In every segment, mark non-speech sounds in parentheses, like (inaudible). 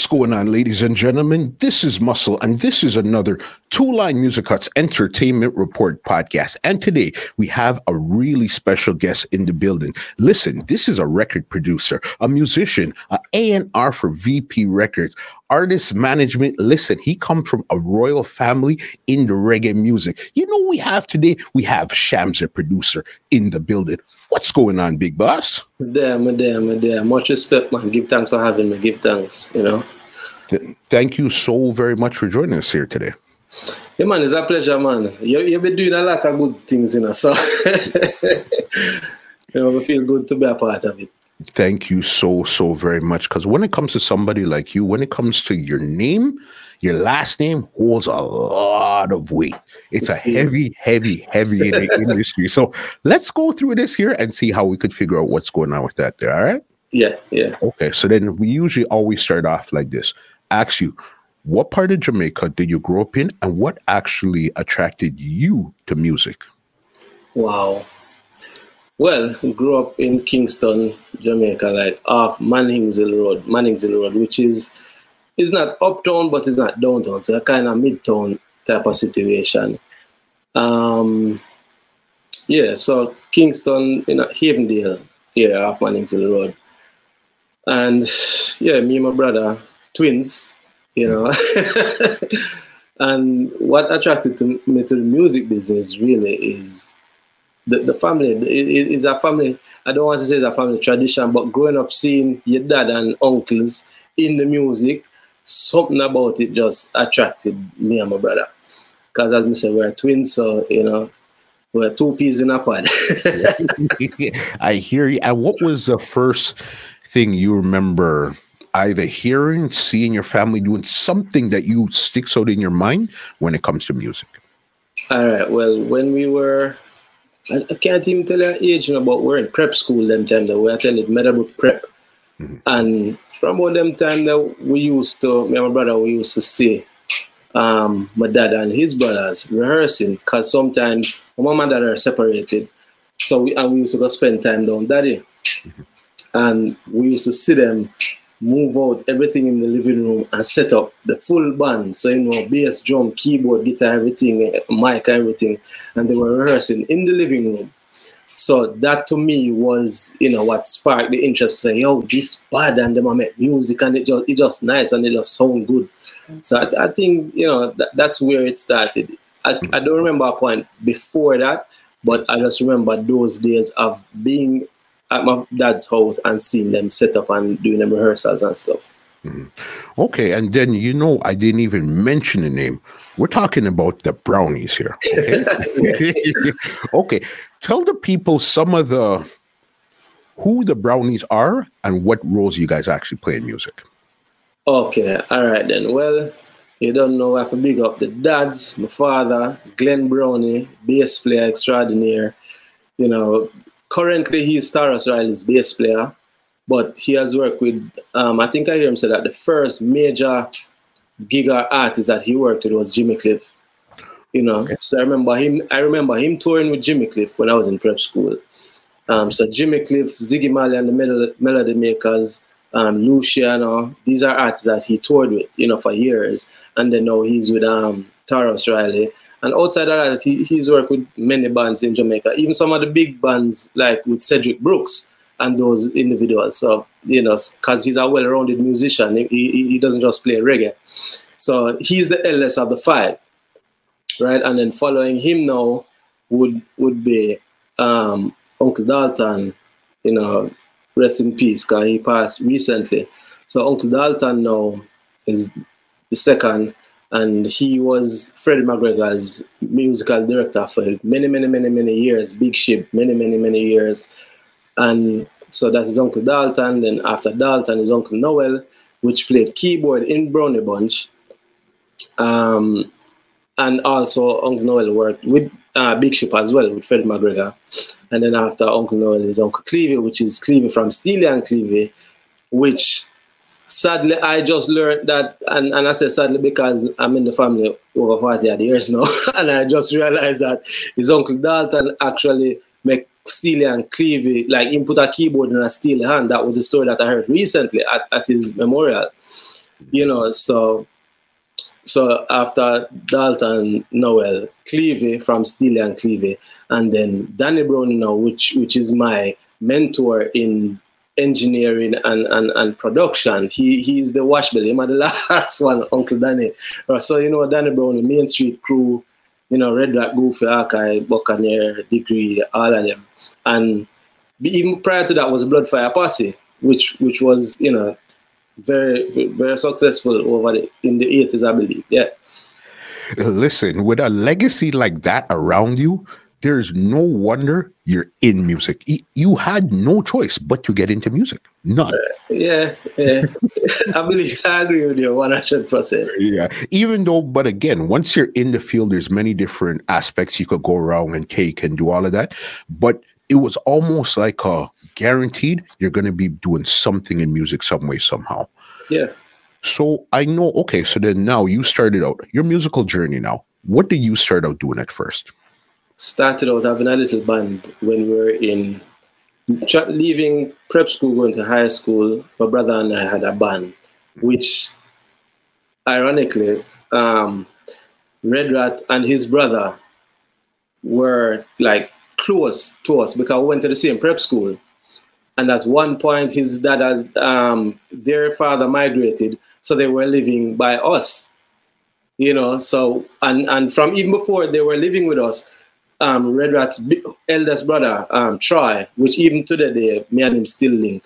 What's going on, ladies and gentlemen? This is Muscle, and this is another Two Line Music Cuts Entertainment Report podcast. And today we have a really special guest in the building. Listen, this is a record producer, a musician, a A&R for VP Records, artist management. Listen, he comes from a royal family in the reggae music. You know, we have today, we have Shams, a producer in the building. What's going on, big boss? Damn, damn, damn. Much respect, man. Give thanks for having me. Give thanks, you know. Thank you so very much for joining us here today. Yeah, man, it's a pleasure, man. You, you've been doing a lot of good things, you know, so (laughs) you know, we feel good to be a part of it. Thank you so, so very much. Because when it comes to somebody like you, when it comes to your name, your last name holds a lot of weight. It's a heavy, heavy, heavy in the (laughs) industry. So let's go through this here and see how we could figure out what's going on with that there. All right. Yeah, yeah. Okay. So then we usually always start off like this. Ask you, what part of Jamaica did you grow up in and what actually attracted you to music? Wow. Well, we grew up in Kingston, Jamaica, like off Mannings Hill Road, Mannings Hill Road, which is is not uptown, but it's not downtown. So a kind of midtown type of situation. Um, yeah, so Kingston, you know, Havendale, yeah, off Mannings Hill Road. And yeah, me and my brother, twins, you know. (laughs) and what attracted to me to the music business really is the, the family it is a family i don't want to say it's a family tradition but growing up seeing your dad and uncles in the music something about it just attracted me and my brother. Because as I said we're twins so you know we're two peas in a pod. (laughs) I hear you. And what was the first thing you remember either hearing seeing your family doing something that you sticks out in your mind when it comes to music? All right well when we were I, I can't even tell your age, you know, but we're in prep school them time that we attended Meadowbrook Prep. Mm-hmm. And from all them time that we used to, me and my brother, we used to see um, my dad and his brothers rehearsing because sometimes my mom and dad are separated. So we and we used to go spend time down daddy. Mm-hmm. And we used to see them move out everything in the living room and set up the full band. So, you know, bass, drum, keyboard, guitar, everything, eh, mic, everything. And they were rehearsing in the living room. So that to me was, you know, what sparked the interest say, yo, this bad and them make music and it just it just nice and it just sound good. So I, I think, you know, that, that's where it started. I, I don't remember a point before that, but I just remember those days of being at my dad's house and seeing them set up and doing them rehearsals and stuff. Mm-hmm. Okay, and then you know I didn't even mention the name. We're talking about the brownies here. (laughs) Okay, (laughs) okay. tell the people some of the who the brownies are and what roles you guys actually play in music. Okay, all right then. Well, you don't know I have to big up the dads, my father, Glenn Brownie, bass player extraordinaire. You know, currently he's Tarrus Riley's bass player, but he has worked with, um, I think I hear him say that the first major giga artist that he worked with was Jimmy Cliff. You know, okay. so I remember him. I remember him touring with Jimmy Cliff when I was in prep school. Um, so Jimmy Cliff, Ziggy Marley, and the Melody, Melody Makers, um, Luciano. These are artists that he toured with, you know, for years. And then now he's with um, Tarrus Riley. And outside of that, he, he's worked with many bands in Jamaica, even some of the big bands like with Cedric Brooks and those individuals. So, you know, because he's a well rounded musician, he, he, doesn't just play reggae. So he's the eldest of the five, right? And then following him now would would be um, Uncle Dalton, you know, rest in peace, because he passed recently. So Uncle Dalton now is the second and he was Freddie McGregor's musical director for many, many, many, many years. Big Ship, many, many, many years, and so that's his uncle Dalton. Then after Dalton, his uncle Noel, which played keyboard in Brownie Bunch, um, and also Uncle Noel worked with uh, Big Ship as well with Freddie McGregor. And then after Uncle Noel is Uncle Clevie, which is Clevie from Steely and Clevie, which sadly, I just learned that, and, and I say sadly because I'm in the family over 40 years now, (laughs) and I just realized that his uncle Dalton actually make Steely and Clevie, like he put a keyboard in a steel hand. That was a story that I heard recently at, at his memorial. You know, so so after Dalton Noel, Clevie from Steely and Clevie, and then Danny Browne now, which which is my mentor in engineering and, and, and production. He he's the wash bill. The (laughs) last one, Uncle Danny. So you know Danny Browne, the Main Street crew, you know, Red Rat, Goofy, Hawkeye, Buccaneer, Degree, all of them. And even prior to that was Bloodfire Posse, which which was, you know, very very successful over the, in the 80s, I believe. Yeah. Listen, with a legacy like that around you, there's no wonder you're in music. You had no choice but to get into music. None. Yeah, yeah. I believe I agree with you 100%. Yeah. Even though, but again, once you're in the field, there's many different aspects you could go around and take and do all of that. But it was almost like a guaranteed you're going to be doing something in music some way, somehow. Yeah. So I know, okay, so then now you started out your musical journey now. What did you start out doing at first? Started out having a little band when we were in leaving prep school, going to high school. My brother and I had a band, which ironically, um, Red Rat and his brother were like close to us because we went to the same prep school. And at one point, his dad has um, their father migrated, so they were living by us. You know, so and and from even before they were living with us, um, Red Rat's eldest brother, um, Troy, which even to the day, me and him still link.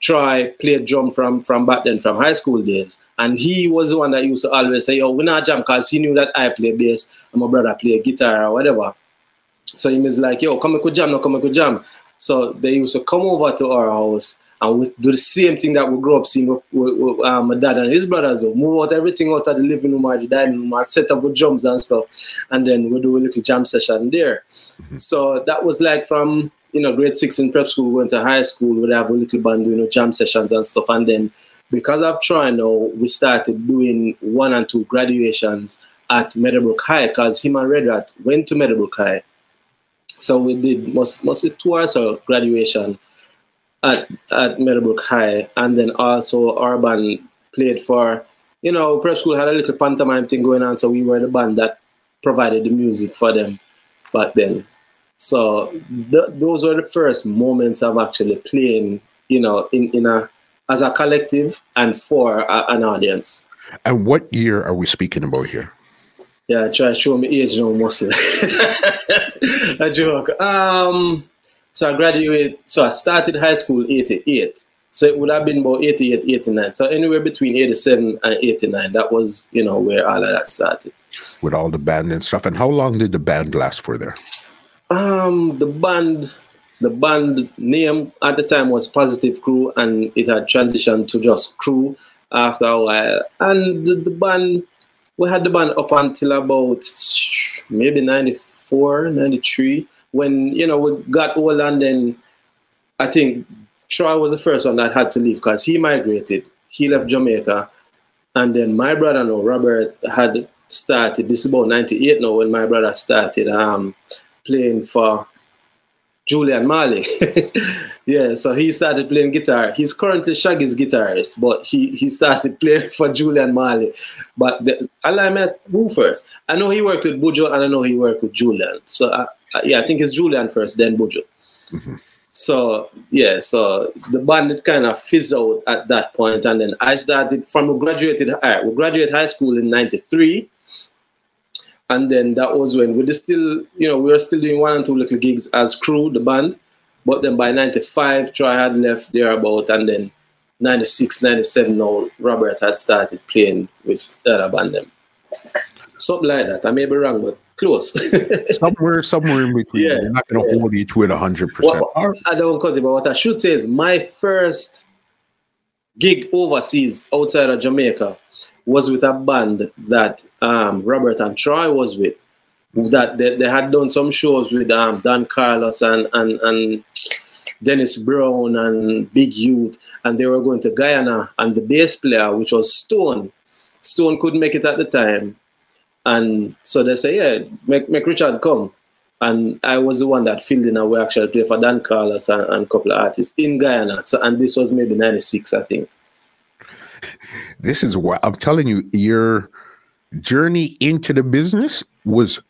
Troy played drum from from back then, from high school days. And he was the one that used to always say, oh, we're not jam, because he knew that I play bass and my brother play guitar or whatever. So he was like, yo, come and jam, no, come and jam. So they used to come over to our house and we do the same thing that we grew up seeing with, with, with um, my dad and his brothers. We'll move out everything out of the living room or the dining room and set up with drums and stuff. And then we'll do a little jam session there. Mm-hmm. So that was like from, you know, grade six in prep school, going to high school, we'd have a little band doing you know, jam sessions and stuff. And then because of trying now, we started doing one and two graduations at Meadowbrook High because him and Red Rat went to Meadowbrook High. So we did must must be two hours of graduation at at Meadowbrook High, and then also our band played for. You know, prep school had a little pantomime thing going on, so we were the band that provided the music for them back then. So th- those were the first moments of actually playing, you know, in, in a as a collective and for a, an audience. And what year are we speaking about here? Yeah, try to show me age now, mostly. (laughs) a joke. Um, so I graduated, so I started high school 88. So it would have been about 88, 89. So anywhere between 87 and 89, that was, you know, where all of that started. With all the band and stuff. And how long did the band last for there? Um, the band, the band name at the time was Positive Crew, and it had transitioned to just Crew after a while. And the, the band, we had the band up until about maybe 94, 93 when you know we got old and then I think Troy was the first one that had to leave because he migrated. He left Jamaica, and then my brother, no Robert, had started. This is about '98 now when my brother started um, playing for Julian Marley. (laughs) yeah, so he started playing guitar. He's currently Shaggy's guitarist, but he, he started (laughs) playing for Julian Marley. But the, I met who first? I know he worked with Bujo and I know he worked with Julian. So I, uh, yeah, I think it's Julian first, then Bojo. Mm-hmm. So yeah, so the band kind of fizzled out at that point, and then I started from we graduated. Right, we graduated high school in '93, and then that was when we were still, you know, we were still doing one and two little gigs as crew, the band. But then by '95, Troy had left there about, and then '96, '97, now Robert had started playing with the other band them. Something like that. I may be wrong, but close. (laughs) somewhere, somewhere in between. Yeah, You're not going to yeah. hold you to it hundred percent. I don't cause it, but what I should say is my first gig overseas outside of Jamaica was with a band that um, Robert and Troy was with. That they, they had done some shows with um, Don Carlos and and and Dennis Brown and Big Youth, and they were going to Guyana. And the bass player, which was Stone, Stone couldn't make it at the time. And so they say, yeah, make, make Richard come. And I was the one that filled in and we actually played for Don Carlos and, and a couple of artists in Guyana. So and this was maybe 96, I think. (laughs) this is what I'm telling you. Your journey into the business was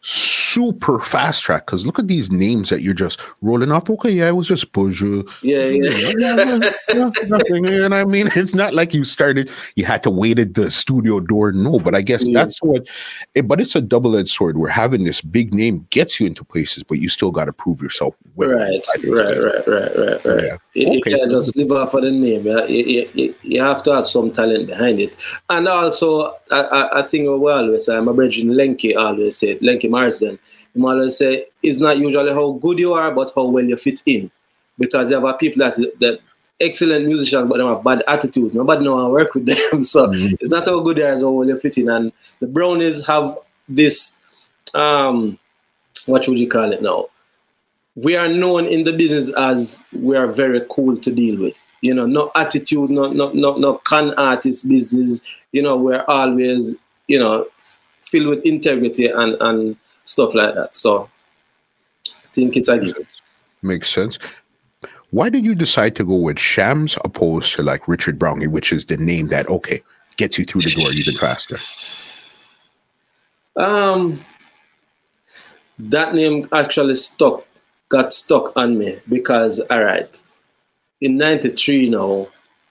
super fast track because look at these names that you're just rolling off. Okay, yeah, it was just bonjour. Yeah, yeah. yeah, yeah nothing. And I mean, it's not like you started, you had to wait at the studio door. No, but I guess that's what, it, but it's a double edged sword where having this big name gets you into places, but you still got to prove yourself. Right, right, right, right, right, right, yeah. You, okay. you can't just live off of the name. Yeah? You, you, you, have to have some talent behind it. And also, I, I, I think we always say, my brother Lenky always said, Lenky Marsden, he always say, it's not usually how good you are, but how well you fit in. Because there are people that, that excellent musicians, but they have bad attitude. Nobody know how to work with them. (laughs) So mm-hmm. it's not how good they are as how well you fit in. And the Brownies have this, um, what would you call it now? we are known in the business as we are very cool to deal with. You know, no attitude, no no no no con artist business. You know, we're always you know filled with integrity and and stuff like that. So I think it's a given. Makes sense. Why did you decide to go with Shams opposed to like Richard Brownie, which is the name that okay gets you through the door even faster? Um, that name actually stuck got stuck on me because, all right, in 93 now,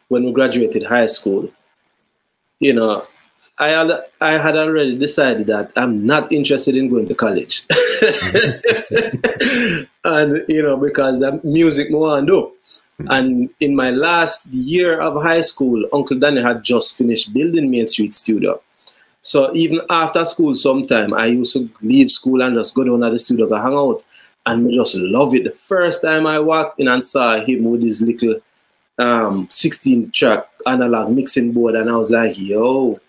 when we graduated high school, you know, I had, I had already decided that I'm not interested in going to college. (laughs) and, you know, because I'm music more and do. Mm-hmm. And in my last year of high school, Uncle Danny had just finished building Main Street Studio. So even after school, sometime I used to leave school and just go down to the studio to hang out and we just love it. The first time I walked in and saw him with his little um, 16 track analog mixing board, and I was like, yo,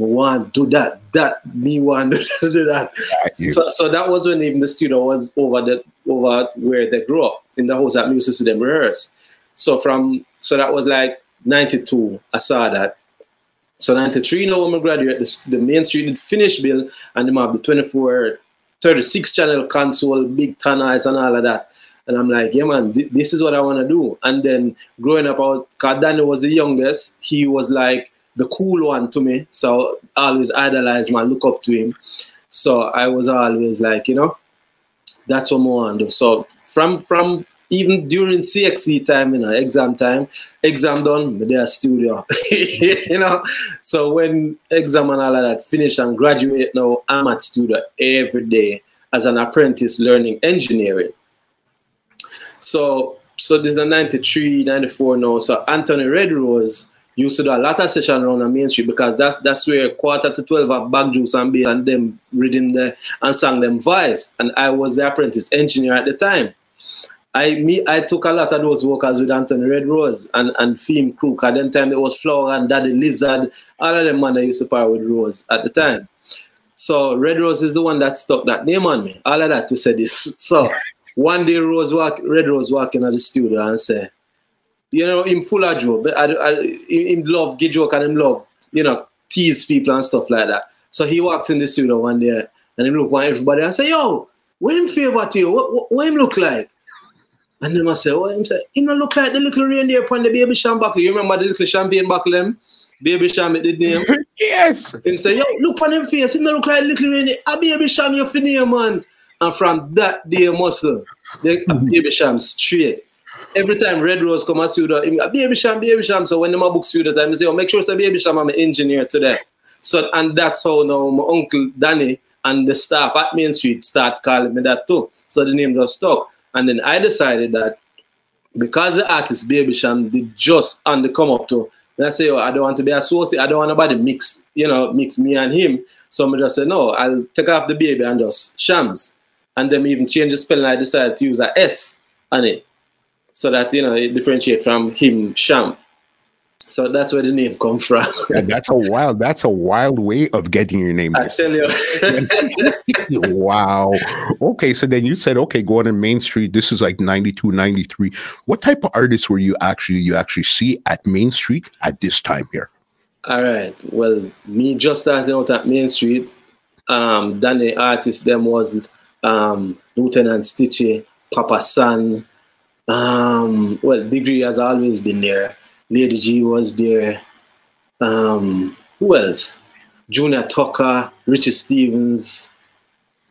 want do that, that me want (laughs) to do that. So, so that was when even the studio was over the over where they grew up in the house that we used to see them rehearse. So from so that was like 92, I saw that. So 93 now when we graduate, the, the main street did finish bill and them have the 24 36 channel console, big tanners and all of that. And I'm like, yeah, man, th- this is what I want to do. And then growing up, because Danny was the youngest, he was like the cool one to me. So I always idolize man, look up to him. So I was always like, you know, that's what I want to do. So from from even during CXC time, you know, exam time, exam done, but there studio, (laughs) you know. So when exam and all of that finish and graduate now, I'm at studio every day as an apprentice learning engineering. So so this is a 93, 94 now. So Anthony Red Rose used to do a lot of session around the main street because that's that's where quarter to 12 of bag juice and bass and them reading the and sang them voice. And I was the apprentice engineer at the time. I me I took a lot of those workers with Anthony Red Rose and, and Theme Crew. At them time it was Flower and Daddy Lizard. All of them man I used to power with Rose at the time. So Red Rose is the one that stuck that name on me. All of that to say this. So one day Rose walk Red Rose walking at the studio and say, you know, him full of joke, but I, I, him love give joke and him love, you know, tease people and stuff like that. So he walks in the studio one day and he look at everybody and say, yo, what him favor to you? What, what, what him look like? And then I say, what him say, he don't look like the little reindeer upon the baby sham buckle. You remember the little champagne buckle them? Baby sham it did name. (laughs) yes. Him say, yo, look on him face. He don't look like little reindeer. A baby sham you for name, man. And from that day muscle, the baby sham straight. Every time Red Rose come and studio, him baby sham, baby sham. So when them a book studio time, he say, oh, make sure it's a baby sham, I'm an engineer today. So and that's how now my uncle Danny and the staff at Main Street start calling me that too. So the name just stuck. And then I decided that because the artist Baby Cham did just on the come up to, and I say, oh, I don't want to be associated, I don't want nobody mix, you know, mix me and him. So I just said, no, I'll take off the baby and just Shams. And then even change the spelling, I decided to use a S on it. So that, you know, it differentiate from him, Sham. So that's where the name come from. yeah, that's a wild. That's a wild way of getting your name. I tell you. (laughs) wow. Okay, so then you said, okay, going on Main Street. This is like 92, 93. What type of artists were you actually you actually see at Main Street at this time here? All right. Well, me just starting out at Main Street. Um, then the artist them was um, Lieutenant Stitchy, Papa San. Um, well, Degree has always been there. Lady G was there. Um, who else? Junior Tucker, Richie Stephens.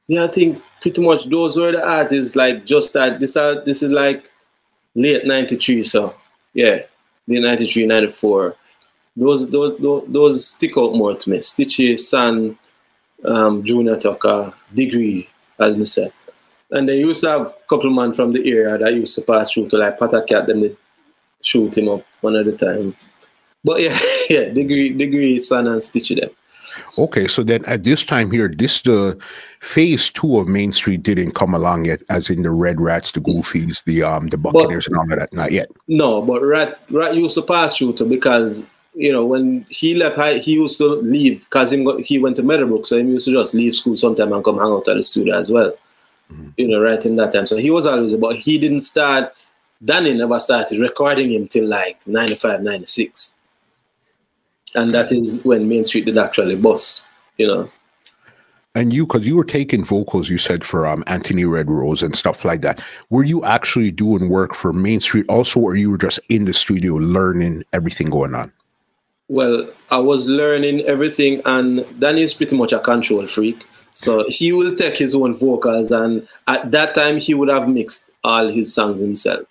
Yeah, I think pretty much those were the artists. Like just that. This are this is like late '93. So yeah, late '93, '94. Those, those those those stick out more to me. Stitchy, San, um, Junior Tucker, Degree, as I said. And they used to have a couple man from the area that used to pass through to like Patakat, them they shoot him up one at a time. But yeah, (laughs) yeah, degree, degree, San and Stitchy them. Okay, so then at this time here, this the phase two of Main Street didn't come along yet, as in the Red Rats, the Goofies, the um the Buccaneers, but, and all of that. Not yet. No, but Rat Rat used to pass shooter because you know when he left, he used to leave because he he went to Meadowbrook, so he used to just leave school sometime and come hang out at the studio as well. Mm-hmm. You know, right in that time. So he was always, but he didn't start. Danny never started recording him till like 95, 96 and that is when Main Street did actually bust, you know. And you, because you were taking vocals, you said for um, Anthony Red Rose and stuff like that. Were you actually doing work for Main Street also, or you were just in the studio learning everything going on? Well, I was learning everything, and Danny is pretty much a control freak. So he will take his own vocals, and at that time, he would have mixed all his songs himself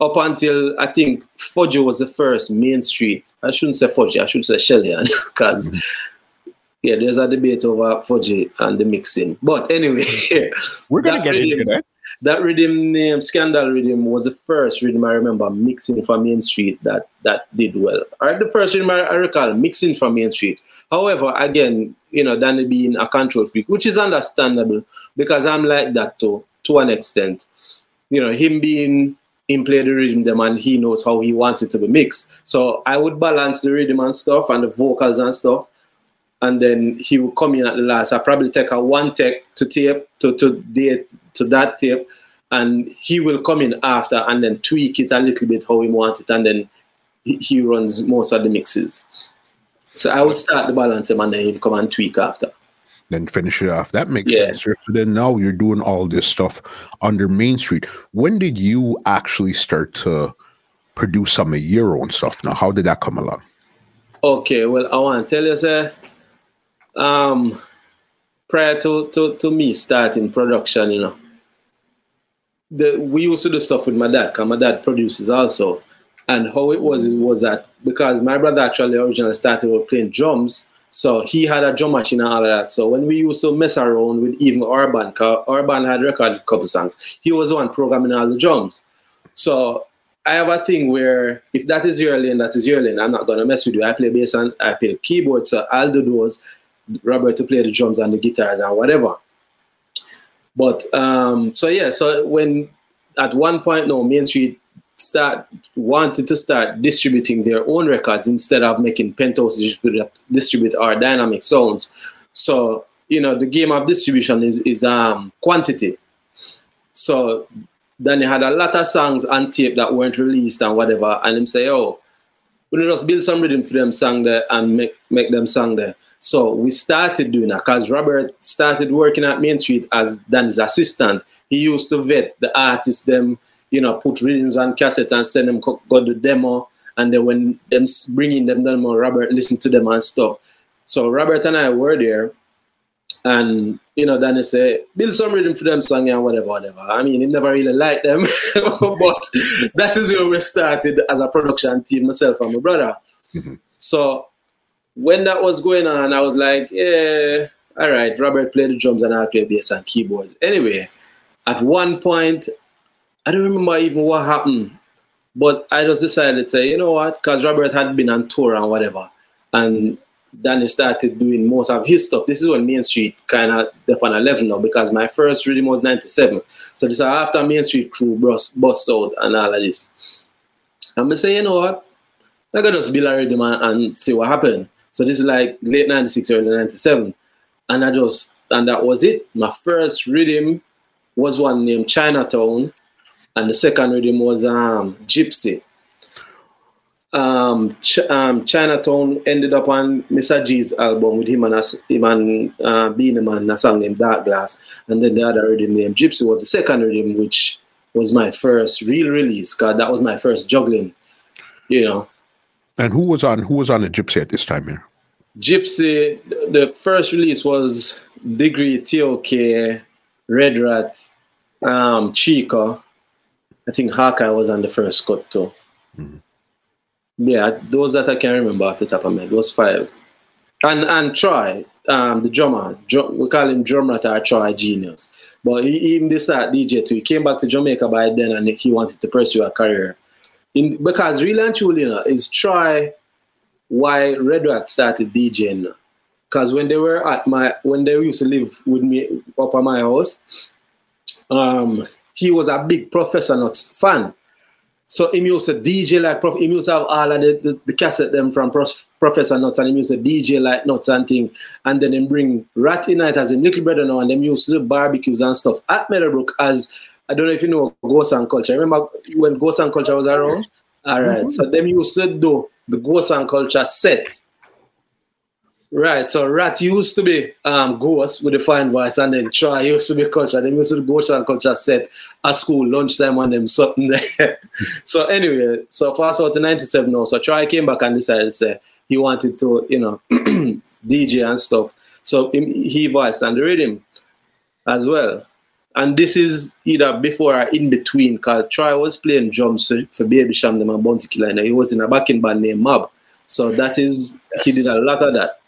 up until I think Fudgy was the first main street. I shouldn't say Fudgy, I should say Shelly, because (laughs) mm-hmm. yeah, there's a debate over Fudgy and the mixing. But anyway, (laughs) we're gonna get rhythm, into that. That rhythm name, Scandal Rhythm, was the first rhythm I remember mixing for Main Street that that did well. Or the first rhythm I recall mixing for Main Street. However, again, you know, than being a control freak, which is understandable because I'm like that too, to an extent. You know, him being in play the rhythm and he knows how he wants it to be mixed. So I would balance the rhythm and stuff and the vocals and stuff. And then he would come in at the last. I probably take a one take to tape to to the to that tape, and he will come in after and then tweak it a little bit how he wants it, and then he, he runs most of the mixes. So I would start the balance and then he'd come and tweak after then finish it off. That makes yeah. sense. So then now you're doing all this stuff under Main Street. When did you actually start to produce some of your own stuff? Now, how did that come along? Okay, well, I want to tell you, sir. Um, prior to, to, to me starting production, you know, the we used to do stuff with my dad, because my dad produces also. And how it was was that because my brother actually originally started with playing drums, so he had a drum machine and all of that. So when we used to mess around with even Urban, because Urban had recorded a couple songs, he was the one programming all the drums. So I have a thing where if that is your lane, that is your lane. I'm not gonna mess with you. I play bass and I play keyboard, so I'll do those. Robert to play the drums and the guitars and whatever. But um, so yeah, so when at one point no Main Street start wanted to start distributing their own records instead of making Penthouse distribute, distribute our dynamic sounds. So you know the game of distribution is is um quantity. So then they had a lot of songs on tape that weren't released and whatever, and them say, oh, we just build some rhythm for them song there and make make them song there. So we started doing that because Robert started working at Main Street as Danny's assistant. He used to vet the artists, them you know, put rhythms on cassettes and send them go the demo. And then when them bringing them demo, Robert listen to them and stuff. So Robert and I were there, and you know, Danny say build some rhythm for them song and whatever, whatever. I mean, he never really liked them, (laughs) but that is where we started as a production team, myself and my brother. (laughs) So when that was going on, I was like, yeah, all right, Robert play the drums and I'll play bass and keyboards. Anyway, at one point, I don't remember even what happened, but I just decided to say, you know what, because Robert had been on tour and whatever, and then he started doing most of his stuff. This is when Main Street kind of up on 11 now because my first rhythm was 97. So this is after Main Street crew bust, bust out and all of this. I'm gonna say, you know what? I got just build a rhythm and, and see what happened. So this is like late 96, early 97. And I just, and that was it. My first rhythm was one named Chinatown and the second rhythm was um, Gypsy. Um, Ch- um, Chinatown ended up on Mr. G's album with him and, us, him and uh, Beenie Man, a song named Dark Glass. And then the other rhythm named Gypsy was the second rhythm, which was my first real release, because that was my first juggling, you know. And who was on who was on the Gypsy at this time here? Gypsy, the first release was Degree TOK, Red Rat, um, Chico. I think Hawkeye was on the first cut too. Mm-hmm. Yeah, those that I can remember off the top of my head was five. And and Troy, um, the drummer, drum, we call him Drum Rat or Troy Genius. But he even this start DJ too. He came back to Jamaica by then and he wanted to pursue a career. In, because really and truly, you know, is Troy why Red Rat started DJing. Because when they were at my when they used to live with me up at my house, um, he was a big Professor Nuts fan. So he used to DJ like Prof. He used to have all of the, the, the cassette them from Prof, Professor Nuts and he used to DJ like Nuts and thing. And then they bring Ratty Night as a little brother now and them used to do barbecues and stuff at Meadowbrook as I don't know if you know Ghost and Culture. Remember when Ghost and Culture was around? All right. mm-hmm. So them used to do the Ghost and Culture set Right, so Rat used to be um, Ghost with the fine voice, and then Troy used to be Culture. Then used to the Ghost and Culture set at school, lunchtime, and them something there. (laughs) so anyway, so fast forward to 97 now. So Troy came back and decided to say he wanted to, you know, (clears throat) DJ and stuff. So he voiced and the rhythm as well. And this is either before or in between, because Troy was playing drums for, Baby Cham them and Bounty Killer, and he was in a backing band named Mob. So that is, he did a lot of that.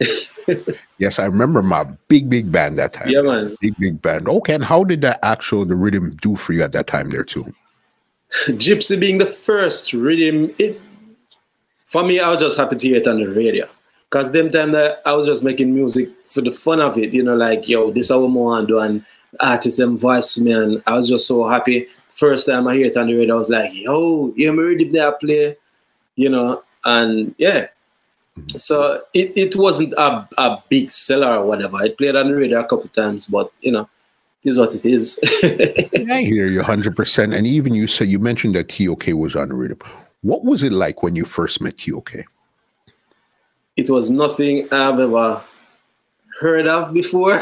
(laughs) yes, I remember my big, big band that time. Yeah, man. Big, big band. Okay, and how did that actual the rhythm do for you at that time there too? (laughs) Gypsy being the first rhythm, it for me, I was just happy to hear it on the radio. Cause them time that I was just making music for the fun of it, you know, like yo, this is what I want to do, and artists them voice me, and I was just so happy. First time I hear it on the radio, I was like, yo, you heard it there play, you know, and yeah, so it, it wasn't a, a big seller or whatever. I played on the radio a couple times, but you know, it is what it is. (laughs) I hear you 100%. And even you said you mentioned that TOK was on the radio. What was it like when you first met TOK? It was nothing I've ever heard of before.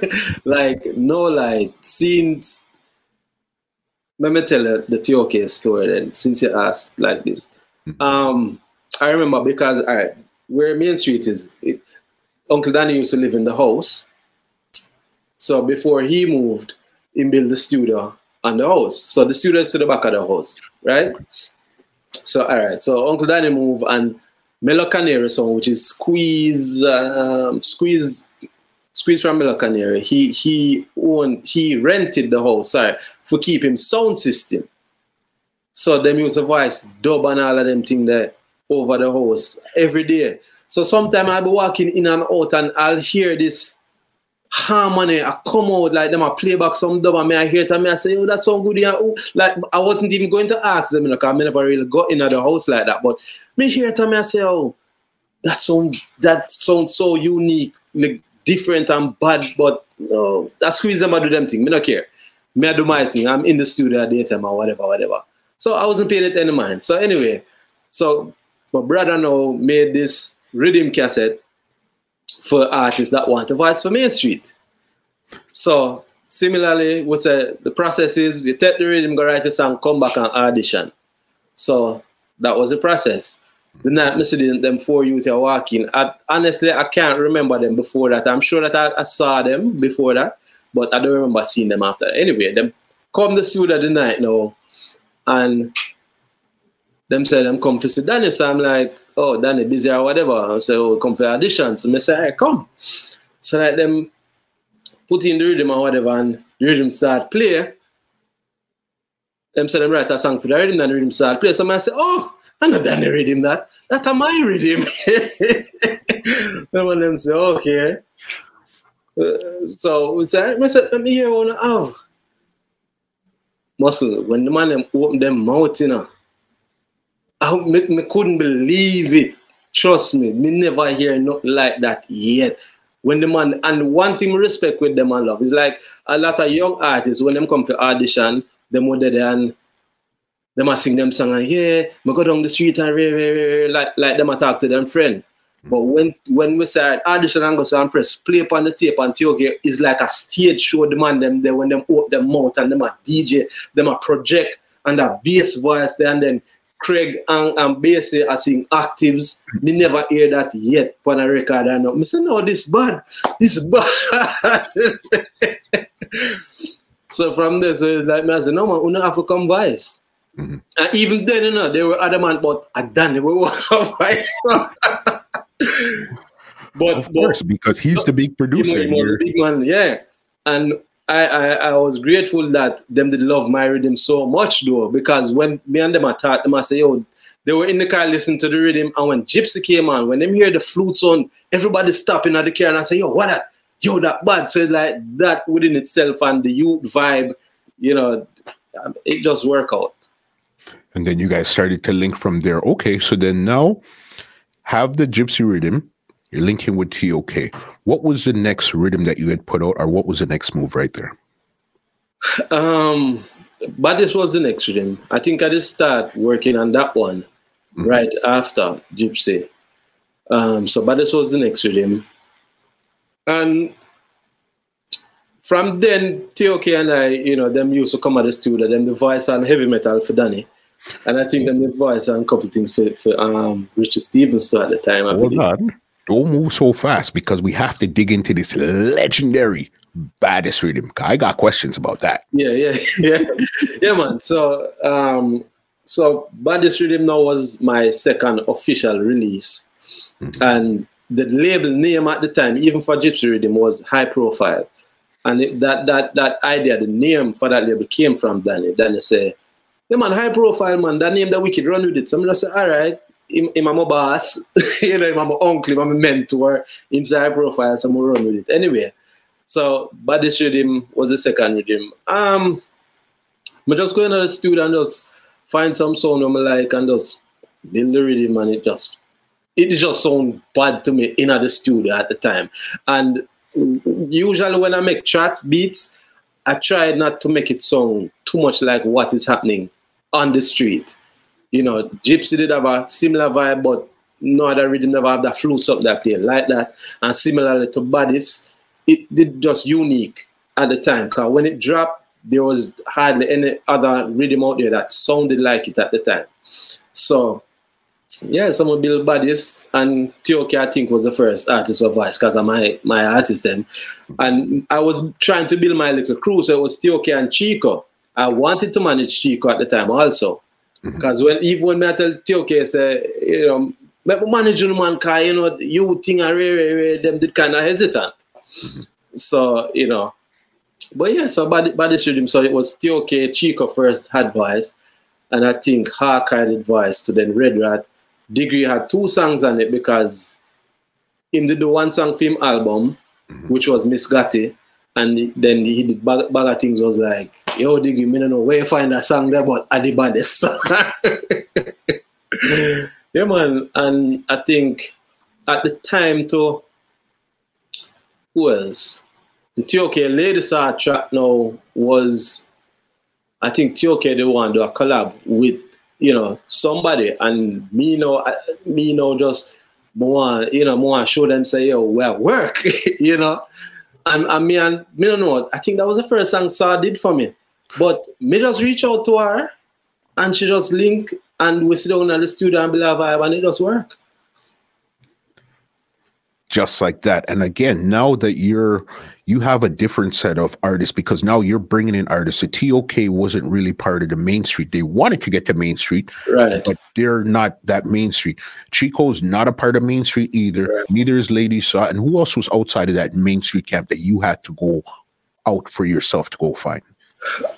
(laughs) like, no, like, since. Let me tell you the TOK story then, since you asked like this. Mm-hmm. Um, I remember because, all right, where Main Street is, it, Uncle Danny used to live in the house. So before he moved, he built the studio on the house. So the studio is to the back of the house, right? So all right. So Uncle Danny moved and Mellow Canary song, which is squeeze, um, squeeze, squeeze from Mellow Canary. He he owned, he rented the house, sorry, for keep him sound system. So them use a voice dub and all of them thing there over the house every day. So sometimes I'll be walking in and out and I'll hear this harmony. I come out like them, I play back some dub and I hear it and I say, oh, that sound good. Yeah. Oh, like I wasn't even going to ask them, because I never really got in the house like that. But me hear it and me I say, oh, that sound that sounds so unique, like different and bad, but no, I squeeze them I do them thing. Me not care. Me I do my thing. I'm in the studio at daytime or whatever, whatever. So I wasn't paying it any mind. So anyway, so my brother now made this rhythm cassette for artists that want to voice for Main Street. So similarly, we say the process is you take the rhythm, go write a song, come back and audition. So that was the process. The night see them four youth are walking. I, honestly, I can't remember them before that. I'm sure that I, I, saw them before that, but I don't remember seeing them after. Anyway, them come the studio the night now, and them say them come for see Danny. So I'm like, oh, Danny busy or whatever. I say, oh, come for audition. So I say, hey, come. So like them put in the rhythm or whatever and the rhythm start play. Them say them write a song for the rhythm and the rhythm start play. So I say, oh, I know Danny rhythm that. That's my rhythm. (laughs) then one them say, okay. Uh, so we say, I said, let me hear one have. Muscle, when the man them open them mouth, you know, I me, couldn't believe it. Trust me, me never hear nothing like that yet. When the man and one thing respect with them and love is like a lot of young artists when them come for audition, them would and them a sing them song and yeah, me go down the street and re, re, re, like like them a talk to them friend. But when when we say audition and go so and press play upon the tape and okay, it's like a stage show the man them there when them open them mouth and them a DJ, them a project and a bass voice there and then Craig and, and Bay-C are sing actives. Me never hear that yet on a record. I know. Me say, no, this bad. This bad. (laughs) so from this, so it's like me I say, no man, we don't have to come vice. Mm-hmm. And even then, you know, they were adamant, but I done it. We want vice. but of course, but, because he's the big producer. He was a big man, yeah. And I, I, I was grateful that them did love my rhythm so much though, because when me and them I taught them, I say, yo, they were in the car listening to the rhythm, and when Gypsy came on, when them hear the flutes on, everybody stopping at the car, and I say, yo, what that? Yo, that bad. So it's like that within itself and the youth vibe, you know, um, it just work out. And then you guys started to link from there. Okay, so then now have the Gypsy rhythm, you're linking with TOK. What was the next rhythm that you had put out, or what was the next move right there? Um, but this was the next rhythm. I think I just start working on that one mm-hmm. right after Gypsy. Um, so, but this was the next rhythm, and from then, TOK and I, you know, them used to come at the studio, them the voice on heavy metal for Danny. And I think them the voice on a couple of things for, for um, Richard Stevens at the time. I Hold on don't move so fast because we have to dig into this legendary baddest rhythm. I got questions about that. Yeah, yeah, (laughs) yeah, yeah, man. So, um, so baddest rhythm now was my second official release, mm-hmm. and the label name at the time, even for Gypsy Rhythm, was High Profile, and it, that that that idea, the name for that label came from Danny. Danny said, "Yeah, man, High Profile, man. That name that we could run with it." So I'm just say, "All right." My boss, (laughs) you know, him my uncle, him my mentor, high profile, so I'm run with it. Anyway, so Baddest Rhythm was the second rhythm. Um, I'm just go into the studio and just find some sound I'm like and just build the rhythm and it just it just sound bad to me in the studio at the time. And usually when I make tracks, beats, I try not to make it sound too much like what is happening on the street. You know, Gypsy did have a similar vibe, but no other rhythm never have that flutes up that play like that. And similarly to Baddies, it did just unique at the time. Cause when it dropped, there was hardly any other rhythm out there that sounded like it at the time. So yeah, some of Bill Baddies and TOK I think was the first artist of Vice because of my my artist then. And I was trying to build my little crew, so it was TOK and Chico. I wanted to manage Chico at the time also. Because mm-hmm. when even when I tell TOK say, you know, but managing man car, you know, you think I really, really, them did kind of hesitant. Mm-hmm. So, you know. But yeah, so by, by this rhythm, so it was TOK, Chico first had voice, and I think Hawk had voice to then Red Rat. Degree had two songs on it because him did the one song film album, mm-hmm. which was Miss Gotti, and then he did bag, bag of things was like, yo, Diggy, me don't know where you find that song there, but I the baddest. (laughs) yeah, man. And I think at the time too, who else? The TOK latest art track now was, I think TOK they want to do a collab with, you know, somebody. And me, know, me, know, just more, you know, more show them say, yo, well, work, (laughs) you know. And, and me and me don't know. I think that was the first song Saw did for me. But me just reach out to her and she just link and we sit down in the studio and be like vibe and it just work. Just like that. And again, now that you're you have a different set of artists because now you're bringing in artists. The TOK wasn't really part of the main street. They wanted to get to Main Street, right? But they're not that Main Street. Chico's not a part of Main Street either. Right. Neither is Lady Saw. And who else was outside of that Main Street camp that you had to go out for yourself to go find?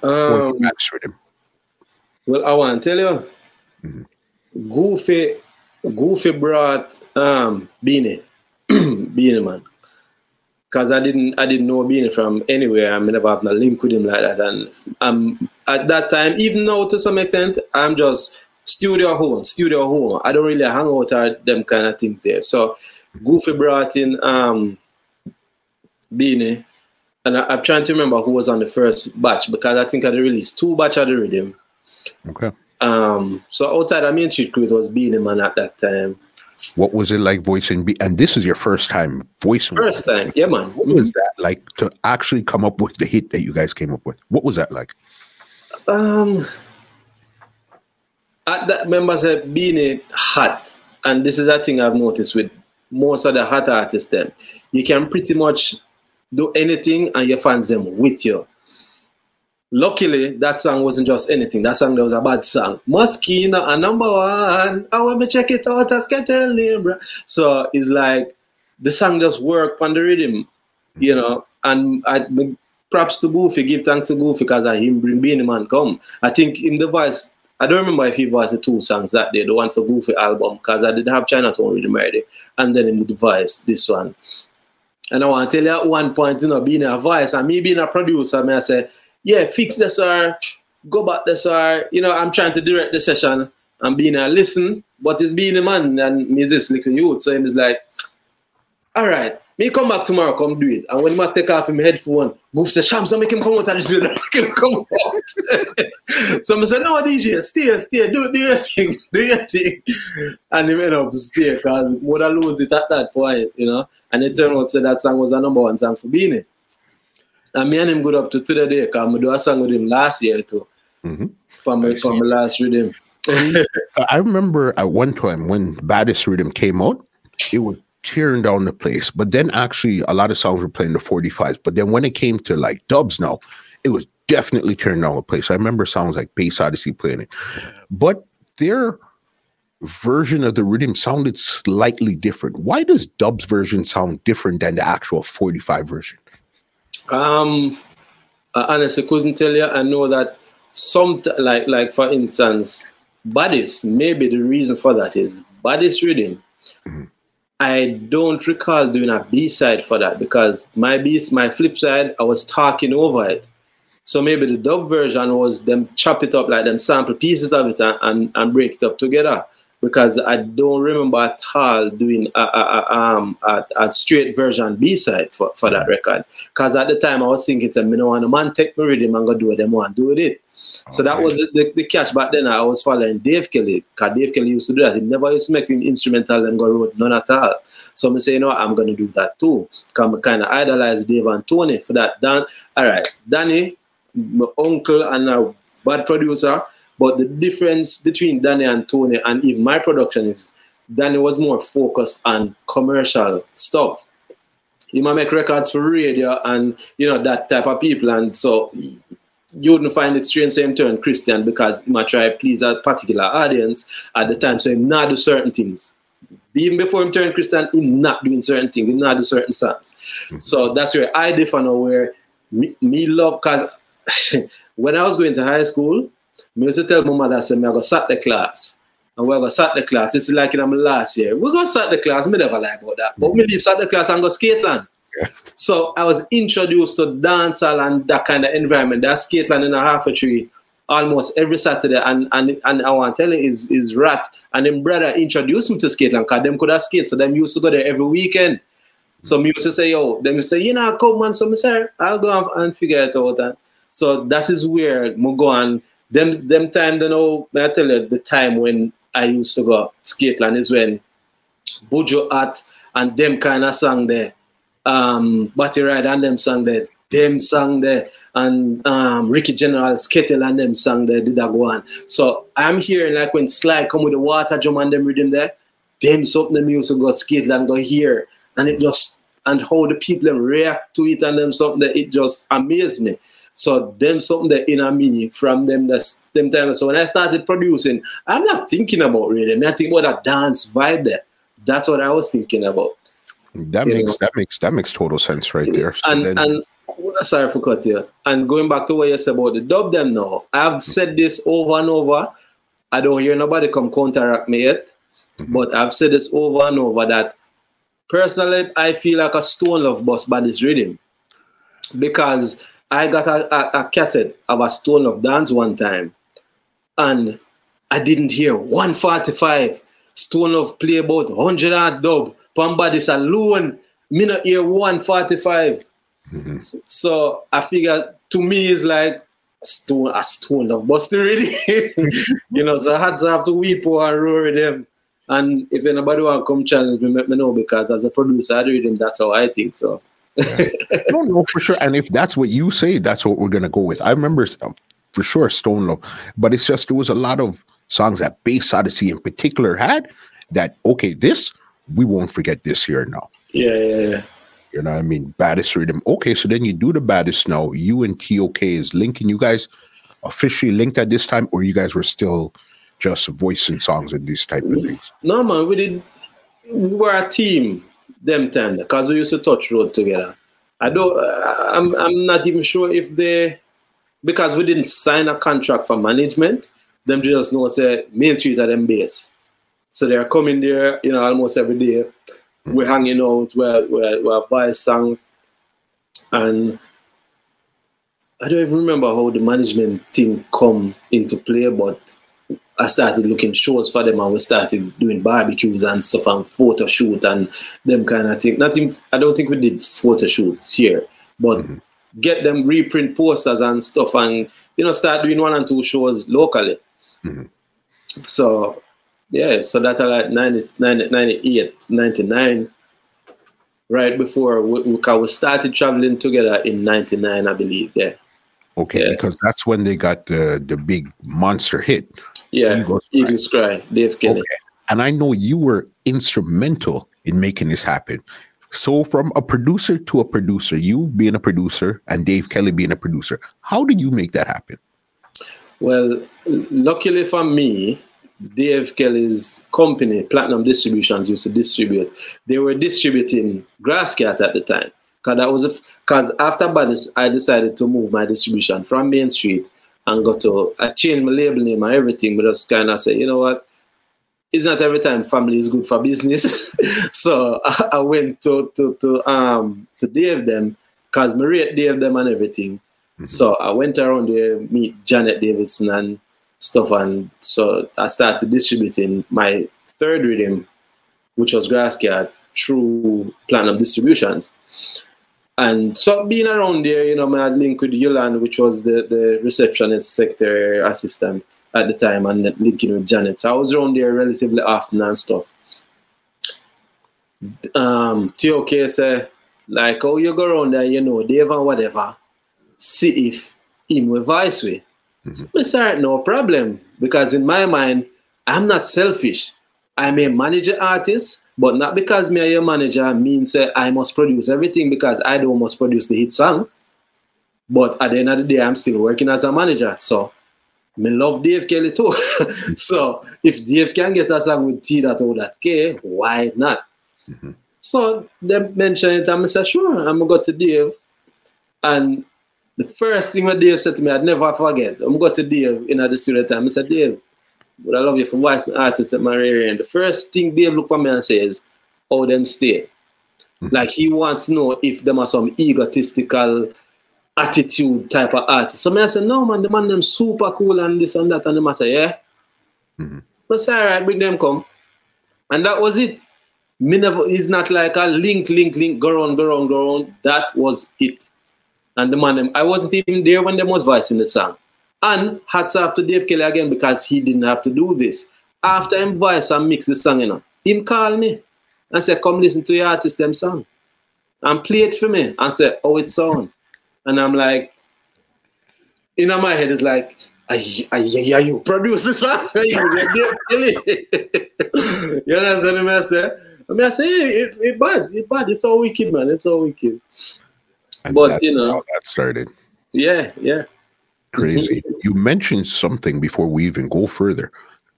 Um, well, I want to tell you, mm-hmm. Goofy, Goofy brought um Beenie, (clears throat) Beenie man because I didn't I didn't know Beenie from anywhere. I never have a link with him like that. And um, at that time, even now to some extent, I'm just studio home, studio home. I don't really hang out at them kind of things there. So Goofy brought in um, Beenie. And I, am trying to remember who was on the first batch because I think I released two batch of the rhythm. Okay. Um, so outside of Main Street Crew, it was Beenie Man at that time. What was it like voicing? Be- and this is your first time voicing. First time, yeah, man. What was that like to actually come up with the hit that you guys came up with? What was that like? Um, at that members have been hot, and this is a thing I've noticed with most of the hot artists. Then you can pretty much do anything, and your fans them with you. Luckily, that song wasn't just anything. That song was a bad song. Moschino, a number one. I want to check it out as name, bro. So it's like the song just worked on the rhythm, you know. And I props to Goofy, give thanks to Goofy because I him bring Beenie Man come. I think in the voice, I don't remember if he voiced the two songs that day, the one for Goofy album, because I didn't have Chinatown Rhythm ready, and then in the device, this one. And I want to tell you at one point, you know, being a voice and me being a producer, I say, yeah, fix this or go back this or, you know, I'm trying to direct the session and being a listen, but it's Beenie Man and me this little youth. So he's like, all right, me come back tomorrow, come do it. And when he take off him headphone, Goof say, Sham, so make him come out and just (laughs) make him come out. (laughs) so I say, no, DJ, stay, stay, do, do your thing, (laughs) do your thing. And he went up stay because would I lose it at that point, you know? And it turned out to that song was a number one song for Beenie. And me and him good up to today because I do a song with him last year too. Mm-hmm. From, my, from my last rhythm. (laughs) I remember at one time when Baddest Rhythm came out, it was tearing down the place. But then actually a lot of songs were playing the 45s. But then when it came to like dubs now, it was definitely tearing down the place. I remember songs like Bass Odyssey playing it. But their version of the rhythm sounded slightly different. Why does dubs version sound different than the actual 45 version? Um, I honestly couldn't tell you. I know that some like like for instance, bodies, Maybe the reason for that is bodies reading. Mm-hmm. I don't recall doing a B side for that because my B, my flip side, I was talking over it. So maybe the dub version was them chop it up like them sample pieces of it and, and, and break it up together because I don't remember at all doing a, a, a, um, a, a straight version B side for, for that record. Because at the time I was thinking, I don't want a man take me rhythm and go do what them want do with it. So that was the, the catch back then. I was following Dave Kelly because Dave Kelly used to do that. He never used to make him instrumental and go road, none at all. So I'm saying, you know, I'm going to do that too. Because I kind of idolize Dave and Tony for that. Dan, all right, Danny, my uncle and a bad producer but the difference between Danny and Tony and even my production is Danny was more focused on commercial stuff. He might make records for radio and you know that type of people, and so you wouldn't find it strange same turn Christian because he might try to please a particular audience at the time, so he not do certain things. Even before him turn Christian, he not doing certain things, he not do certain songs. Mm-hmm. So that's where I differ now. Where me, me love because (laughs) when I was going to high school, me used to tell my mother, I said, me I go sat the class. And we're going to sat the class. This is like in my last year. We're going to sat the class. Me never lie about that. But me leave sat the class and go skateland. Yeah. So I was introduced to dancehall and that kind of environment. That skateland in a Half Way Tree almost every Saturday. And and and I want to tell you is is rat. And then brother introduced me to skateland because them could have skate. So them used to go there every weekend. So me used to say, yo, them used to say, you know, come man. So me say, I'll go and figure it out. And so that is where we go and them them time you know I tell you the time when I used to go skateland is when Buju Hat and them kind of sang there. Um Batty Ride and them sang there. Them sang there and um, Ricky General Skittle and them sang there did that go on. So I'm hearing like when Sly come with the water drum and them rhythm there, them something them used to go skate and go here. And it just and how the people react to it and them something that it just amazed me. So them something that inner me from them that them time. So when I started producing, I'm not thinking about really. I'm thinking about that dance vibe there. That's what I was thinking about. That you makes know? that makes that makes total sense right there. So and then... and sorry for cutting you. And going back to what you said about the dub them now, I've said this over and over. I don't hear nobody come counteract me yet, mm-hmm. but I've said this over and over that personally I feel like a stone love boss by this rhythm because I got a, a, a cassette of a Stone Love Dance one time, and I didn't hear 145. Stone Love play about 100 and dub. Pambadis alone, me not hear 145. Mm-hmm. So, so, I figure to me it's like stone a stone of Buster really. (laughs) you know, so I had to have to weep and roar with them. And if anybody want to come challenge me, let me know because as a producer, I read him, that's how I think. So (laughs) I don't know for sure. And if that's what you say, that's what we're gonna go with. I remember um, for sure Stone Love, but it's just there was a lot of songs that Bass Odyssey in particular had that, okay, this, we won't forget this here now. Yeah, yeah, yeah. You know what I mean? Baddest rhythm. Okay, so then you do the baddest now. You and TOK is linking. You guys officially linked at this time, or you guys were still just voicing songs and these type of things? No, man, we did. We were a team them time because we used to touch road together. I don't. I'm. I'm not even sure if they because we didn't sign a contract for management. Them just know say Main Street at them base. So they're coming there, you know, almost every day. We're hanging out, we're, we're, voice song. And I don't even remember how the management thing come into play, but I started looking shows for them and we started doing barbecues and stuff and photo shoot and them kind of thing. Nothing I don't think we did photo shoots here, but mm-hmm. get them reprint posters and stuff and you know start doing one and two shows locally. Mm-hmm. So yeah, so that's like 90, 98, 99, right before we, we started traveling together in 99, I believe. Yeah. Okay, yeah. because that's when they got the the big monster hit. Yeah, Eagles, Eagles Cry, Dave Kelly. Okay. And I know you were instrumental in making this happen. So, from a producer to a producer, you being a producer and Dave Kelly being a producer, how did you make that happen? Well, luckily for me, Dave Kelly's company, Platinum Distributions, used to distribute. They were distributing Grasscat at the time. Cause that was because after Baddest, I decided to move my distribution from Main Street and go to I changed my label name and everything, but just kind of say, you know what? It's not every time family is good for business. (laughs) so I, I, went to to to um to Dave them because I rate Dave them and everything. Mm-hmm. So I went around there, meet Janet Davidson and stuff. And so I started distributing my third rhythm, which was Grasscat, through Platinum Distributions. And so being around there, you know, I had link with Yolande, which was the, the receptionist secretary assistant at the time, and linking with Janet. So I was around there relatively often and stuff. Um, TOK say, like, oh, you go around there, you know, Dave and whatever, see if him will vice way. Mm-hmm. So no problem. Because in my mind, I'm not selfish. I'm a manager artist, but not because me a manager means uh, I must produce everything because I don't must produce the hit song. But at the end of the day, I'm still working as a manager. So me love Dave Kelly too. (laughs) so if Dave can get a song with T that all that K, why not? Mm-hmm. So they mentioned it and I said, sure, I'm gonna go to Dave. And the first thing that Dave said to me, I'd never forget. I'm going to Dave in the studio time. I said, Dave, but I love you for voice my artist at my area. And the first thing Dave look for me and says, how them stay. Mm-hmm. Like he wants to know if them are some egotistical attitude type of artist. So me I said, no man, the man them super cool and this and that. And them I say, yeah. Mm-hmm. But say, all right, bring them come. And that was it. Me never, it's not like a link, link, link, go on, go on, go on. That was it. And the man, them, I wasn't even there when them was voicing the song. And hats off to Dave Kelly again because he didn't have to do this. After him voice and mix the song, you know, him call me and say, come listen to your artist them song. And play it for me and say, oh, it's on. And I'm like, in my head, it's like, are you, are you produce the song? (laughs) You Dave Kelly? (laughs) you understand what I say? I mean, I say, it, it bad, it bad. It's all wicked, man. It's all wicked. And but you know, that started. Yeah, yeah. Crazy. you mentioned something before we even go further.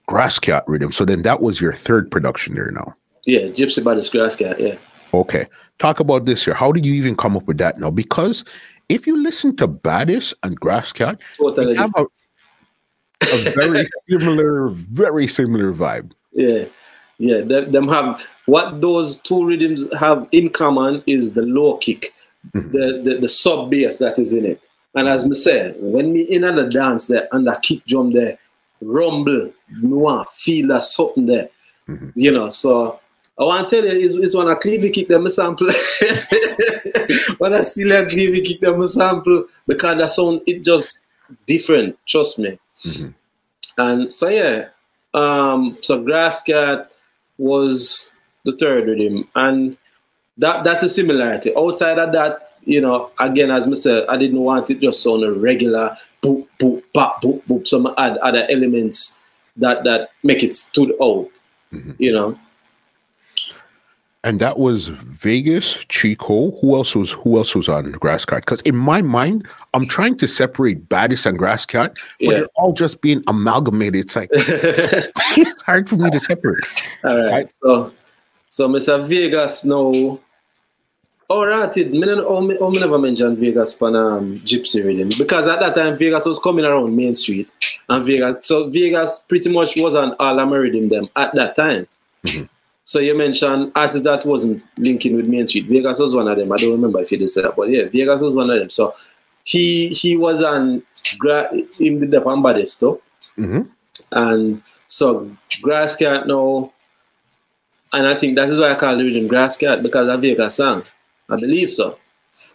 Grasscat rhythm. So then that was your third production there now. Yeah, Gypsy by the Grasscat. Yeah. Okay. Talk about this here. How did you even come up with that now? Because if you listen to Baddest and Grasscat, totally have a, a very (laughs) similar, very similar vibe. Yeah. Yeah. them have what those two rhythms have in common is the low kick mm-hmm. the, the, the sub bass that is in it. And as me say, when me in the dance there and the kick drum there, rumble, noir, feel that something there. Mm-hmm. You know, so I want to tell you, it's, it's when I cleavy kick them a sample. (laughs) when I still a cleavy kick them a sample, because the sound, it just different, trust me. Mm-hmm. And so yeah, um, so Grasscat was the third with him. And that that's a similarity. Outside of that, you know, again, as I said, I didn't want it just on a regular boop, boop, pop, boop, boop. Some add other elements that that make it stood out. Mm-hmm. You know. And that was Vegas, Chico. Who else was who else was on Grasscat? Because in my mind, I'm trying to separate Baddest and Grasscat, but yeah. they're all just being amalgamated. It's like (laughs) it's hard for me to separate. All right. right. So so Mr. Vegas now. All right, it me, me, me never mentioned Vegas pan um, Gypsy Rhythm because at that time Vegas was coming around Main Street and Vegas. So Vegas pretty much was an all American them at that time. Mm-hmm. So you mentioned artists that wasn't linking with Main Street. Vegas was one of them. I don't remember if you did say that, but yeah, Vegas was one of them. So he he was on in the Depan Badisto. Mm-hmm. And so Grasscat now, and I think that is why I call the rhythm Grasscat because of Vegas song. I believe so.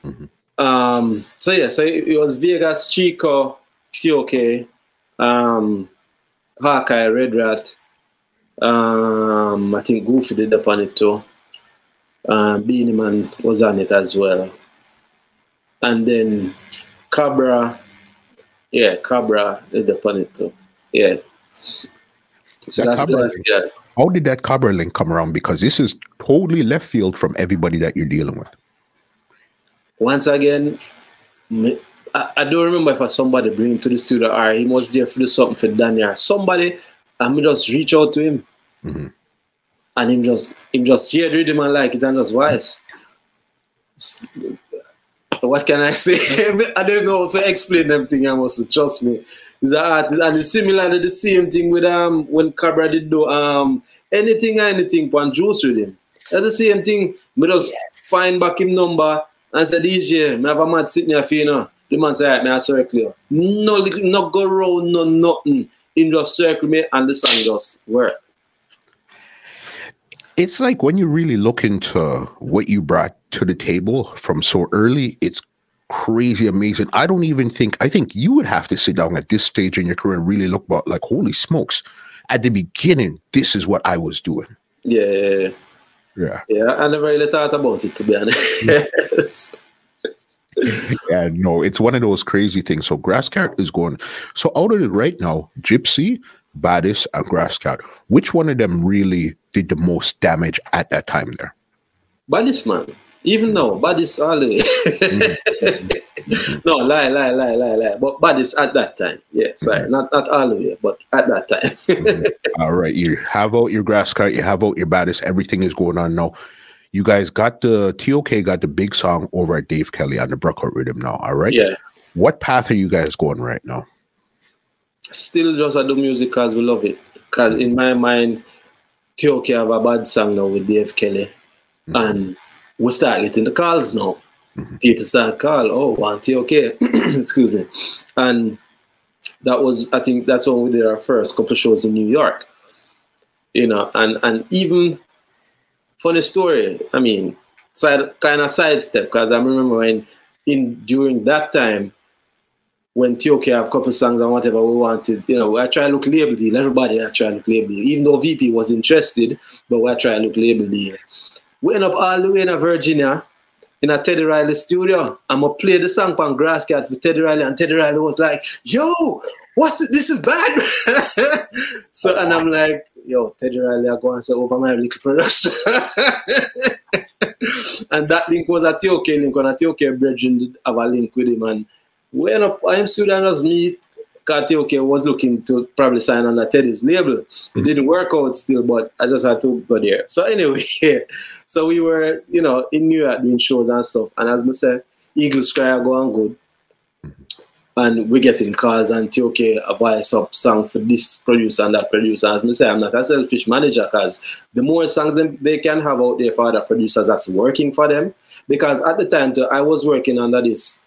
Mm-hmm. Um, so yeah, so it was Vegas, Chico, TOK, um, Hawkeye, Red Rat, um, I think Goofy did upon it too. Uh, Beenie Man was on it as well. And then Cobra, yeah, Cobra did upon it too. Yeah. So that that's, Cobra, yeah. How did that Cobra link come around? Because this is totally left field from everybody that you're dealing with. Once again, I, I don't remember if I somebody bring him to the studio or he was there for do something for Daniel. Somebody and me just reach out to him. Mm-hmm. And him just him just hear the rhythm and like it and just voice. What can I (laughs) say? I don't know if I explain them thing I must trust me. It's an artist and it's similar to the same thing with um when Cobra did do um anything anything on juice with him. That's the same thing. Me just yes. find back him number and said, DJ, me have a man sitting here for you know. The man right, me I circle No, no go round, no nothing in just circle me and the song just work. It's like when you really look into what you brought to the table from so early, it's crazy amazing. I don't even think I think you would have to sit down at this stage in your career and really look about like holy smokes. At the beginning, this is what I was doing. Yeah. Yeah. Yeah. I never really thought about it to be honest. (laughs) yeah, no, it's one of those crazy things. So Grasscat is going. So out of it right now, Gypsy, Baddest, and Grasscat, which one of them really did the most damage at that time there? Baddest man. Even though Baddest all the way. mm-hmm. (laughs) no, lie, lie, lie, lie, lie. But Baddest at that time. Yeah, sorry. Mm-hmm. Not not all the way, but at that time. mm-hmm. (laughs) All right. You have out your Grasscat, you have out your Baddest. Everything is going on now you guys got the TOK got the big song over at Dave Kelly on the Brooklyn Rhythm now. All right. Yeah. What path are you guys going right now? Still just I do music because we love it. Because in my mind, TOK have a bad song now with Dave Kelly. Mm-hmm. And we start getting the calls now. Mm-hmm. People start call, oh, want okay, (clears throat) Excuse me. And that was I think that's when we did our first couple shows in New York. You know, and and even funny story. I mean, side kind of sidestep because I remember when in during that time when TOK have couple songs and whatever we wanted, you know, I try to look label deal. Everybody I try to look label deal. Even though VP was interested, but we try to look label deal. We end up all the way in Virginia in a Teddy Riley studio. I'm gonna play the song on Grasscat for Teddy Riley, and Teddy Riley was like, yo, what's it? This is bad. (laughs) so and I'm like, yo, Teddy Riley, I go and say over my little production. (laughs) and that link was a TOK link when a TOK brethren have a link with him. And we end up, I'm student as me, TOK was looking to probably sign on a Teddy's label. It mm-hmm. didn't work out still, but I just had to go there. So anyway, (laughs) so we were, you know, in New York doing shows and stuff. And as I said, Eagles Cry go on good and we're getting calls and okay, a voice up song for this producer and that producer. As me say, I'm not a selfish manager because the more songs they can have out there for other producers that's working for them. Because at the time, I was working under this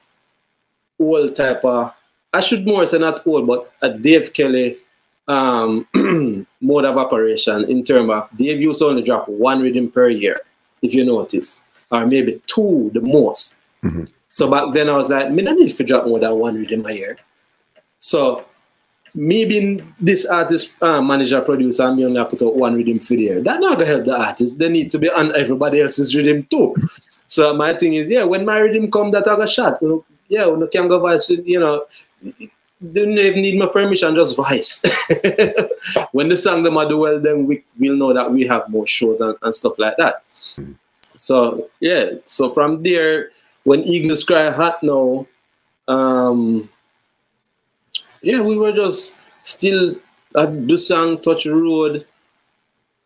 old type of, I should more say not old, but a Dave Kelly um, (clears throat) mode of operation in terms of Dave used to only drop one rhythm per year, if you notice, or maybe two the most. Mm-hmm. So back then I was like, me, I need to drop more than one rhythm a year. So me being this artist uh, manager producer me only put out one rhythm for the year. That not gonna help the artist. They need to be on everybody else's rhythm too. (laughs) so my thing is, yeah, when my rhythm come, that I got shot. You know, yeah, when the can go voice, you know, didn't even need my permission, just voice. (laughs) when the song them are do well, then we will know that we have more shows and, and stuff like that. Mm. So yeah, so from there, when Eagles Cry Hot now, um, yeah, we were just still at the song Touch Road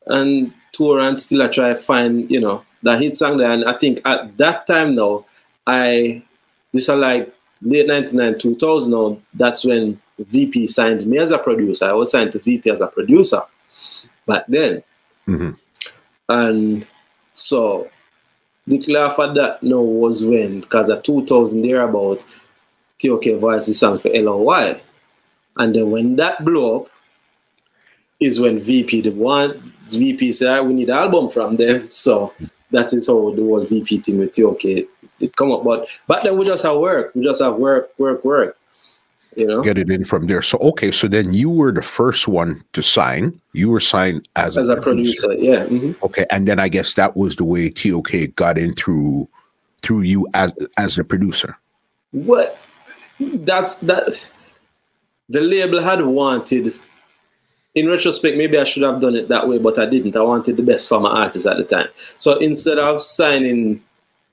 and tour and still I try to find, you know, that hit song there. And I think at that time now, I this are like late 99, 2000 now, that's when VP signed me as a producer. I was signed to VP as a producer back then. Mm-hmm. And so the after that now was when, because at 2000 thereabout, TOK voiced the song for LOY. And then when that blew up, is when VP the one VP said we need an album from them. So that is how the whole VP thing with TOK it come up. But back then we just have work. We just have work, work, work. You know, get it in from there. So okay, so then you were the first one to sign. You were signed as, as a, producer. producer. Yeah. Mm-hmm. Okay, and then I guess that was the way TOK got in through through you as as a producer. What? That's that. The label had wanted. In retrospect, maybe I should have done it that way, but I didn't. I wanted the best for my artists at the time. So instead of signing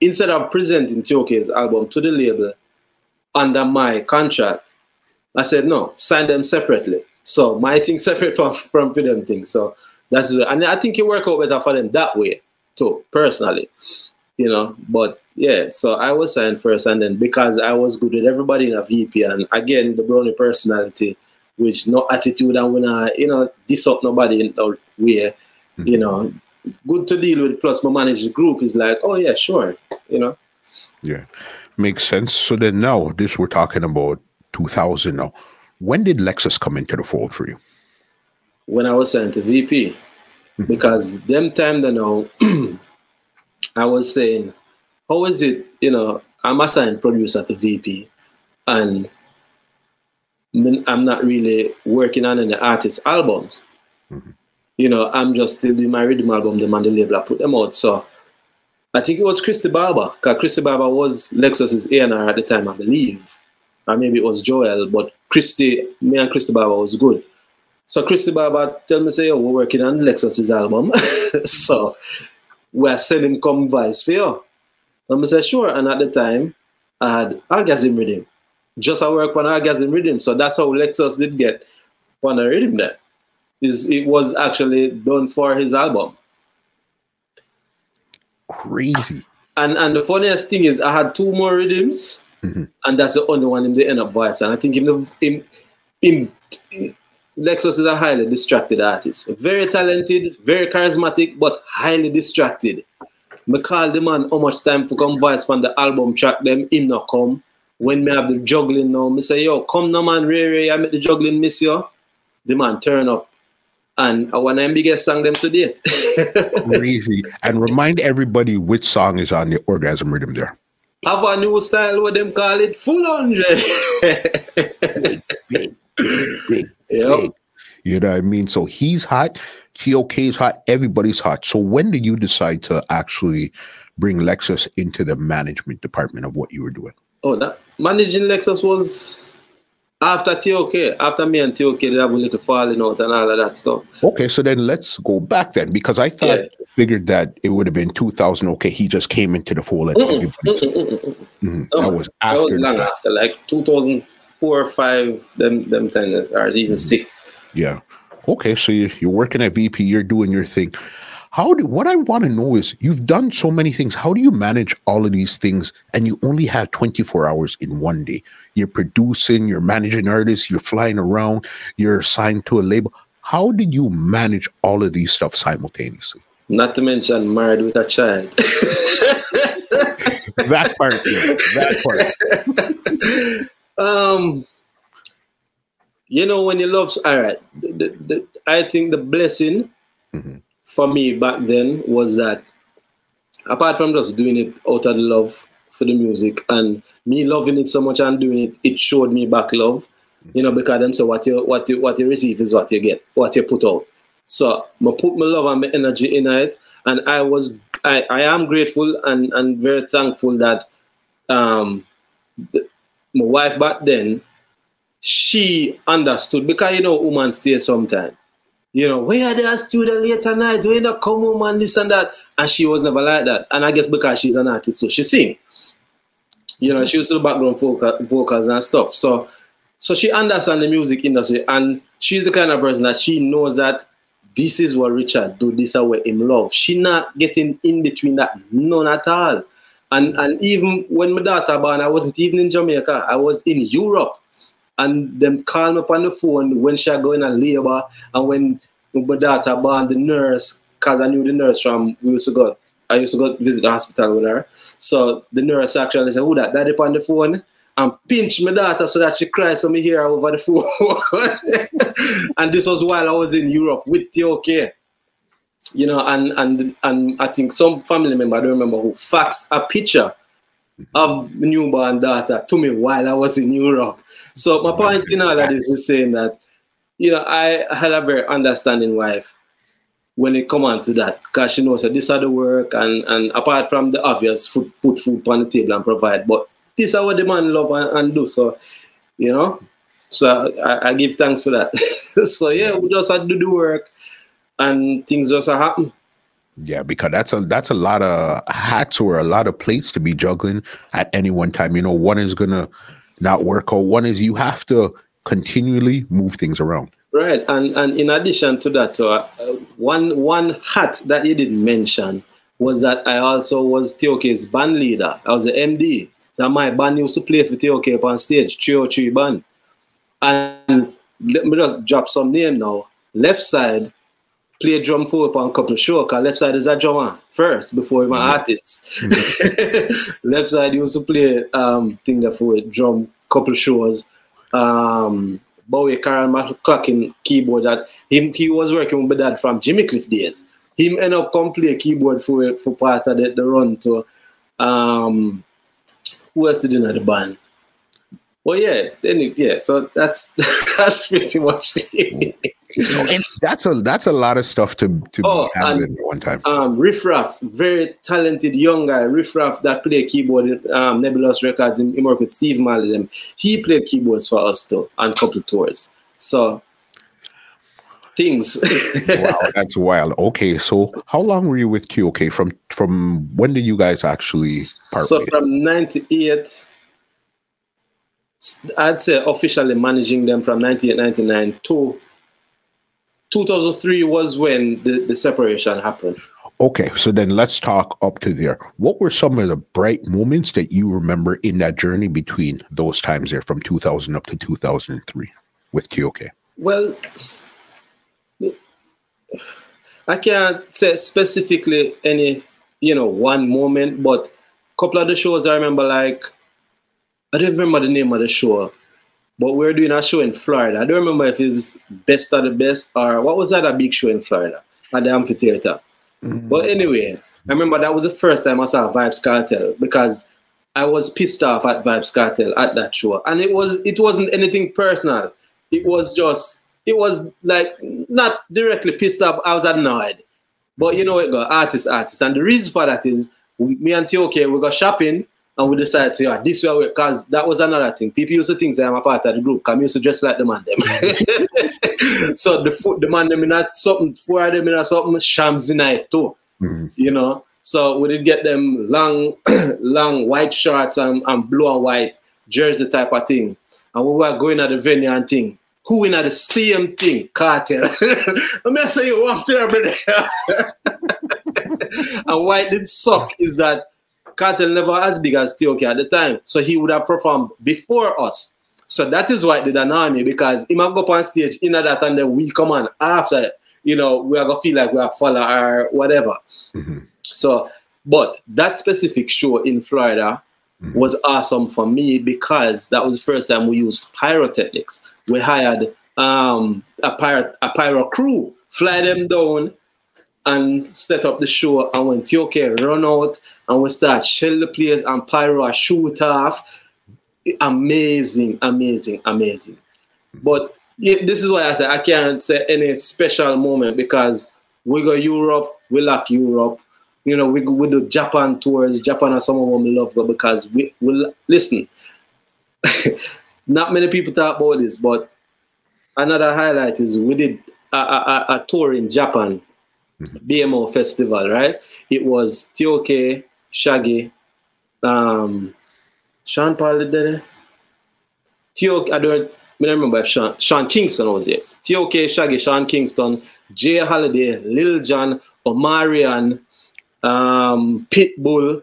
instead of presenting TOK's album to the label under my contract, I said, no, sign them separately. So my thing separate from, from them thing. So that's it. And I think it worked out better for them that way too, personally. You know, but yeah, so I was signed first and then because I was good with everybody in a VP and again the brownie personality, which no attitude and when I, you know, diss up nobody in no way, mm-hmm. you know, good to deal with. Plus, my manager group is like, oh yeah, sure, you know. Yeah, makes sense. So then now, this we're talking about 2000 now. When did Lexxus come into the fold for you? When I was signed to VP, mm-hmm. because them time then now, (clears throat) I was saying, how is it? You know, I'm a signed producer to VP, and I'm not really working on any artist albums. Mm-hmm you know, I'm just still doing my rhythm album, them on the label, I put them out. So I think it was Christy Barber, because Christy Barber was Lexxus's A&R at the time, I believe. Or maybe it was Joel, but Christy, me and Christy Barber was good. So Christy Barber tell me, say, yo, we're working on Lexxus's album. (laughs) so we're sending come vice for you. And I said, sure. And at the time, I had orgasm rhythm. Just I work on orgasm rhythm. So that's how Lexxus did get on a rhythm there is it was actually done for his album. Crazy. And and the funniest thing is I had two more rhythms, mm-hmm. and that's the only one in the end up voice. And I think in in, in Lexxus is a highly distracted artist. Very talented, very charismatic, but highly distracted. Me call the man how much time for come voice on the album track them, him not come. When me have the juggling now, me say, yo, come no man, Ray Ray, I make the juggling miss you. The man turn up and the biggest song them to date. (laughs) Crazy. And remind everybody which song is on the orgasm rhythm there. Have a new style, what them call it, full hundred. big, big, yep. You know what I mean? So he's hot, TOK is hot, everybody's hot. So when did you decide to actually bring Lexxus into the management department of what you were doing? Oh, that managing Lexxus was after TOK, after me and TOK, they have a little falling out and all of that stuff. Okay, so then let's go back then because I thought yeah. figured that it would have been 2000. Okay, he just came into the fold. Mm-mm, mm-mm, mm-mm, that was after. That was long after, like 2004 or five, them them ten or even mm-hmm. six. Yeah. Okay, so you're working at VP, you're doing your thing. How do what I want to know is you've done so many things. How do you manage all of these things and you only have 24 hours in one day? You're producing, you're managing artists, you're flying around, you're signed to a label. How did you manage all of these stuff simultaneously? Not to mention married with a child. (laughs) that part, yeah, that part. um, you know, when you love, all right. The, the, I think the blessing mm-hmm for me back then was that apart from just doing it out of love for the music and me loving it so much and doing it, it showed me back love. You know, because them say what you what you what you receive is what you get, what you put out. So I put my love and my energy in it, and I was I, I am grateful and and very thankful that um the, my wife back then she understood because you know woman stay sometime. You know, where are they student later night? When they come home and this and that. And she was never like that. And I guess because she's an artist, so she sing. You know, she was the background vocal, vocals and stuff. So so she understands the music industry and she's the kind of person that she knows that this is what Richard do, this is what him love. She not getting in between that, none at all. And and even when my daughter born, I wasn't even in Jamaica. I was in Europe. And them call me up on the phone when she go in a labor and when my daughter born, the nurse, because I knew the nurse from we used to go. I used to go visit the hospital with her. So the nurse actually said, Who that? Daddy on the phone? and pinch my daughter so that she cries so me hear her over the phone. (laughs) and this was while I was in Europe with TOK. You know, and and and I think some family member, I don't remember who, faxed a picture of newborn daughter to me while I was in Europe. So my point in all that is just saying that, you know, I had a very understanding wife when it come on to that, because she knows that this are the work and and apart from the obvious food, put food on the table and provide, but this is what the man love and, and do. So, you know, so I, I give thanks for that. (laughs) so yeah, we just had to do work and things just happen. Yeah, because that's a that's a lot of hats or a lot of plates to be juggling at any one time. You know, one is gonna not work or one is you have to continually move things around. Right, and and in addition to that, uh, one one hat that you didn't mention was that I also was TOK's band leader. I was the MD. So my band used to play for TOK on stage, 303 band. And let me just drop some name now. Left side, play a drum for up on a couple of shows, because left side is a drummer first before my mm-hmm. artist. Mm-hmm. (laughs) left side used to play um thing there for drum couple shows. Um Bowie Carl McClackin keyboard that him he was working with that from Jimmy Cliff days. Him end up come play keyboard for for part of the, the run to um who else did in the band? Well, yeah, then yeah. So that's (laughs) that's pretty much it. That's a that's a lot of stuff to to oh, be handling at one time. Um, Riff Raff, very talented young guy. Riff Raff that played keyboard in um, Nebulous Records. He worked with Steve Marley. Them he played keyboards for us too on couple tours. So things. (laughs) wow, that's wild. Okay, so how long were you with TOK? From from when did you guys actually part? So from '98, I'd say officially managing them from 1999 to 2003 was when the, the separation happened. Okay, so then let's talk up to there. What were some of the bright moments that you remember in that journey between those times there from 2000 up to 2003 with TOK? Well, I can't say specifically any, you know, one moment, but a couple of the shows I remember, like, I don't remember the name of the show, but we are doing a show in Florida. I don't remember if it's Best of the Best or what was that a big show in Florida at the amphitheater. Mm-hmm. But anyway, I remember that was the first time I saw Vybz Kartel because I was pissed off at Vybz Kartel at that show, and it was it wasn't anything personal. It was just it was like not directly pissed off. I was annoyed. But you know it got artist, artist. And the reason for that is me and TOK, we go shopping and we decided to say, oh, this way, because that was another thing. People used to think that I'm a part of the group, because used to dress like the man them. (laughs) so the foot, the man them in that something, four of them in that something, shams in it too. Mm-hmm. You know? So we did get them long, (clears throat) long white shorts and, and blue and white jersey type of thing. And we were going at the venue and thing who in at the same thing, Kartel. (laughs) Let me say you one there. (laughs) and why it did suck is that Kartel never as big as TOK at the time. So he would have performed before us. So that is why it did annoy me because he might go up on stage in that and then we come on after, you know, we are gonna feel like we are follow or whatever. Mm-hmm. So, but that specific show in Florida mm-hmm. was awesome for me because that was the first time we used pyrotechnics. We hired um, a pyro a pyro crew, fly them down and set up the show. And when TOK run out and we start shell the players and pyro a shoot off, amazing, amazing, amazing. But yeah, this is why I say I can't say any special moment because we go Europe, we like Europe, you know, we we do Japan tours. Japan are some of them love go because we will listen. (laughs) not many people talk about this, but another highlight is we did a, a, a tour in Japan. BMO Festival, right? It was T.O.K., Shaggy, um, Sean Paul did it. T.O.K., I don't, I don't remember if Sean, Sean Kingston was it. T.O.K., Shaggy, Sean Kingston, J. Holiday, Lil Jon, Omarion, um, Pitbull.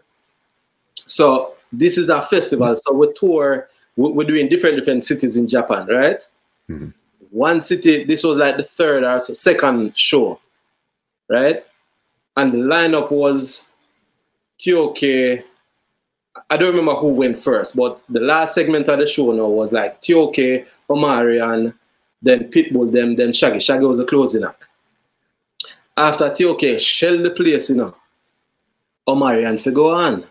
So this is our festival. So we tour, we're doing different different cities in Japan, right? Mm-hmm. One city, this was like the third or second show, right? And the lineup was TOK. I don't remember who went first, but the last segment of the show now was like TOK, Omarion, then Pitbull, them, then Shaggy. Shaggy was the closing act. After TOK shell the place, you know, Omarion for go on.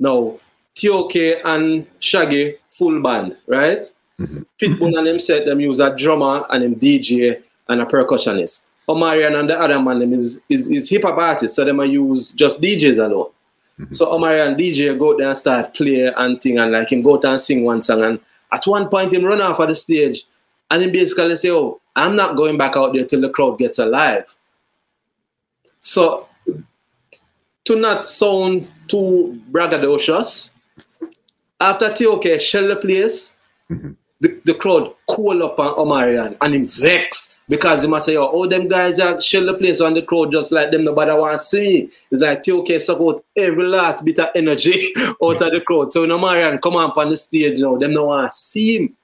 Now, TOK and Shaggy full band, right? Mm-hmm. Pitbull and him said them use a drummer and them DJ and a percussionist. Omarion and the other man them is is, is hip hop artist, so them I use just DJs alone. Mm-hmm. So Omarion DJ go there and start play and thing and like him go down and sing one song and at one point him run off of the stage and him basically say, Oh, I'm not going back out there till the crowd gets alive. So to not sound too braggadocious, after TOK shell the place, mm-hmm. the, the crowd call up on Omarion and him vex because he must say, oh, them guys are shell the place on the crowd just like them nobody want to see me. It's like TOK suck out every last bit of energy (laughs) out of the crowd. So when Omarion come up on the stage now, them no want to see him.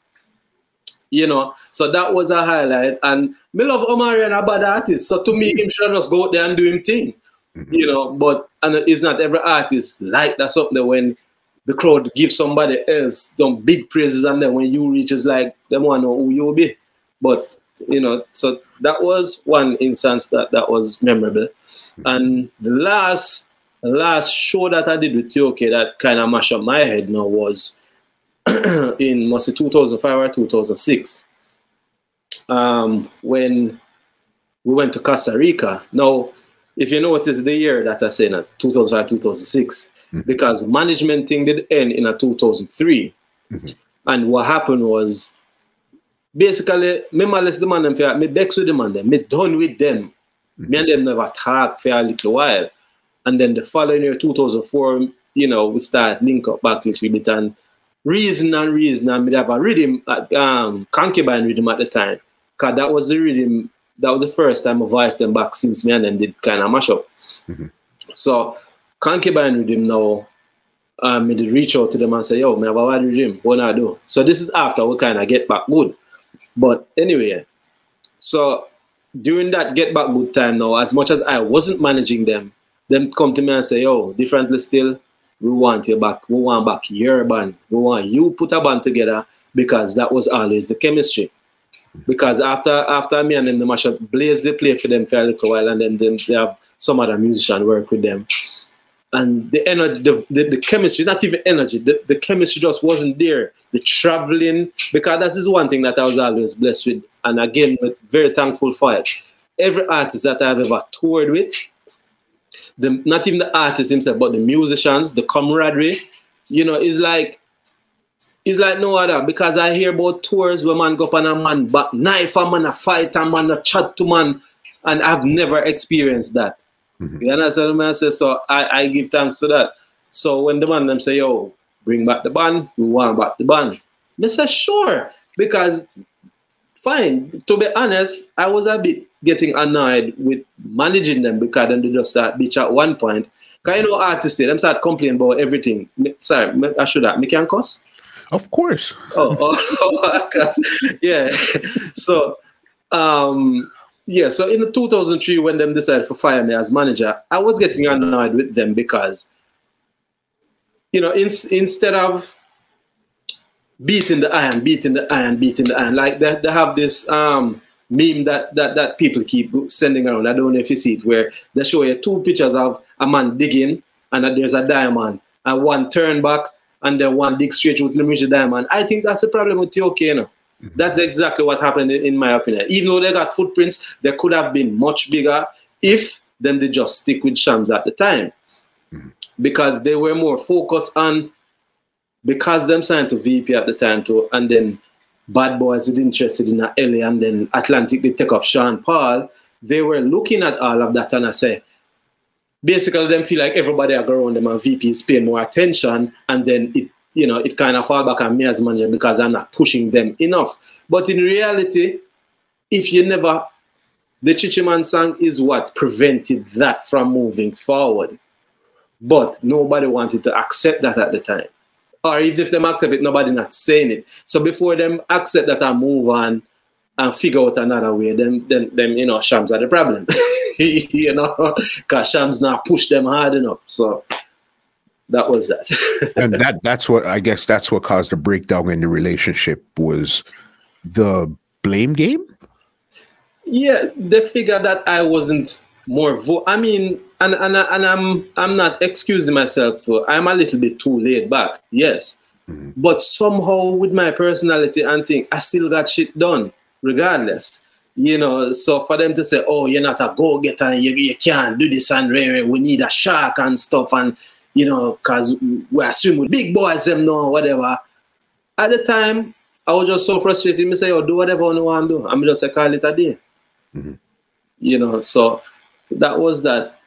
You know, so that was a highlight. And me love Omarion a bad artist. So to me, him should just go out there and do him thing. Mm-hmm. You know, but and it's not every artist like that something when the crowd give somebody else some big praises and then when you reach it's like them want to know who you'll be. But you know, so that was one instance that that was memorable. And the last last show that I did with TOK that kind of mashed up my head now was (clears throat) in mostly 2005 or 2006 um, when we went to Costa Rica. Now, if you notice the year that I said, 2005, 2006, mm-hmm. because management thing did end in a 2003. Mm-hmm. And what happened was basically, me malice the man them for me bex with the man them, me done with them. Mm-hmm. Me and them never talk for a little while. And then the following year, 2004, you know, we start link up back a little bit and reason and reason and me have a rhythm, like, um, concubine rhythm at the time. Cause that was the rhythm, that was the first time I voiced them back since me and them did kind of mash up. Mm-hmm. So concubine with him now, um, me did reach out to them and say, yo, me have a bad him. What I do? So this is after we kind of get back good. But anyway, so during that get back good time now, as much as I wasn't managing them, them come to me and say, yo, differently still, we want you back. We want back your band. We want you put a band together because that was always the chemistry. Because after after me and them the mash up, Blaze they play for them for a little while and then, then they have some other musician work with them and the energy, the, the, the, chemistry, not even energy, the, the chemistry just wasn't there. The traveling, because that is one thing that I was always blessed with. And again, very thankful for it. Every artist that I've ever toured with, the, not even the artist himself, but the musicians, the camaraderie, you know, is like, it's like no other because I hear about tours where man go up on a man back knife a man a fight a man a chat to man and I've never experienced that. Mm-hmm. You understand what I say? So I, I give thanks for that. So when the man them say, yo, bring back the band, we want back the band. I say, sure. Because fine, to be honest, I was a bit getting annoyed with managing them because then they just start bitch at one point. Because you know artists, them start complaining about everything. Sorry, I should have. Me can cuss? Of course. Oh, (laughs) oh, oh yeah. (laughs) So um yeah, so in 2003, when them decided to fire me as manager, I was getting annoyed with them because, you know, in, instead of beating the iron, beating the iron, beating the iron, like they, they have this um, meme that, that that people keep sending around. I don't know if you see it, where they show you two pictures of a man digging and there's a diamond, and one turn back and then one dig straight with the diamond. I think that's the problem with TOK, you. Mm-hmm. That's exactly what happened in, my opinion. Even though they got footprints, they could have been much bigger if then they just stick with Shams at the time. Mm-hmm. Because they were more focused on because them signed to VP at the time too, and then Bad Boys is interested in LA, and then Atlantic they take up Sean Paul. They were looking at all of that, and I say, basically, them feel like everybody around them and VP is paying more attention, and then it, you know, it kind of fall back on me as manager because I'm not pushing them enough. But in reality, if you never, the Chichiman song is what prevented that from moving forward. But nobody wanted to accept that at the time or even if them accept it, nobody not saying it. So before them accept that and move on and figure out another way, then then them you know Shams are the problem. (laughs) you know, because Shams not push them hard enough. So that was that. (laughs) and that that's what I guess that's what caused the breakdown in the relationship was the blame game. Yeah, they figured that I wasn't more vo- I mean, and and and I'm I'm not excusing myself for I'm a little bit too laid back, yes. Mm-hmm. But somehow with my personality and thing, I still got shit done, regardless. You know, so for them to say, "Oh, you're not a go-getter, you, you can't do this and rare, we need a shark and stuff," and you know, cause we assume with big boys them know whatever. At the time, I was just so frustrated. Me say, "Oh, do whatever you want to do." I'm just say, "Call it a day." Mm-hmm. You know, so that was that.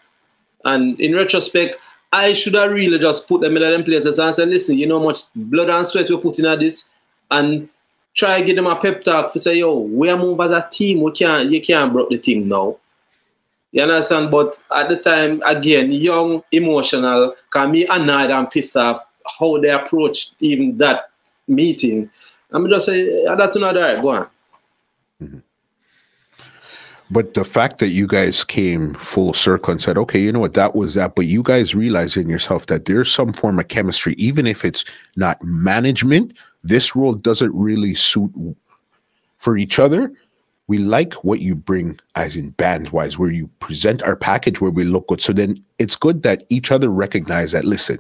And in retrospect, I should have really just put them in them places and said, listen, you know how much blood and sweat we're putting at this and try give them a pep talk to say, yo, we are move as a team. We can't you can't break the team now. You understand? But at the time, again, young, emotional, can me annoyed and pissed off how they approached even that meeting. I'm just say, that's another right, go on. Mm-hmm. But the fact that you guys came full circle and said, okay, you know what, that was that. But you guys realize in yourself that there's some form of chemistry, even if it's not management, this role doesn't really suit for each other. We like what you bring, as in bands wise, where you present our package where we look good. So then it's good that each other recognize that, listen,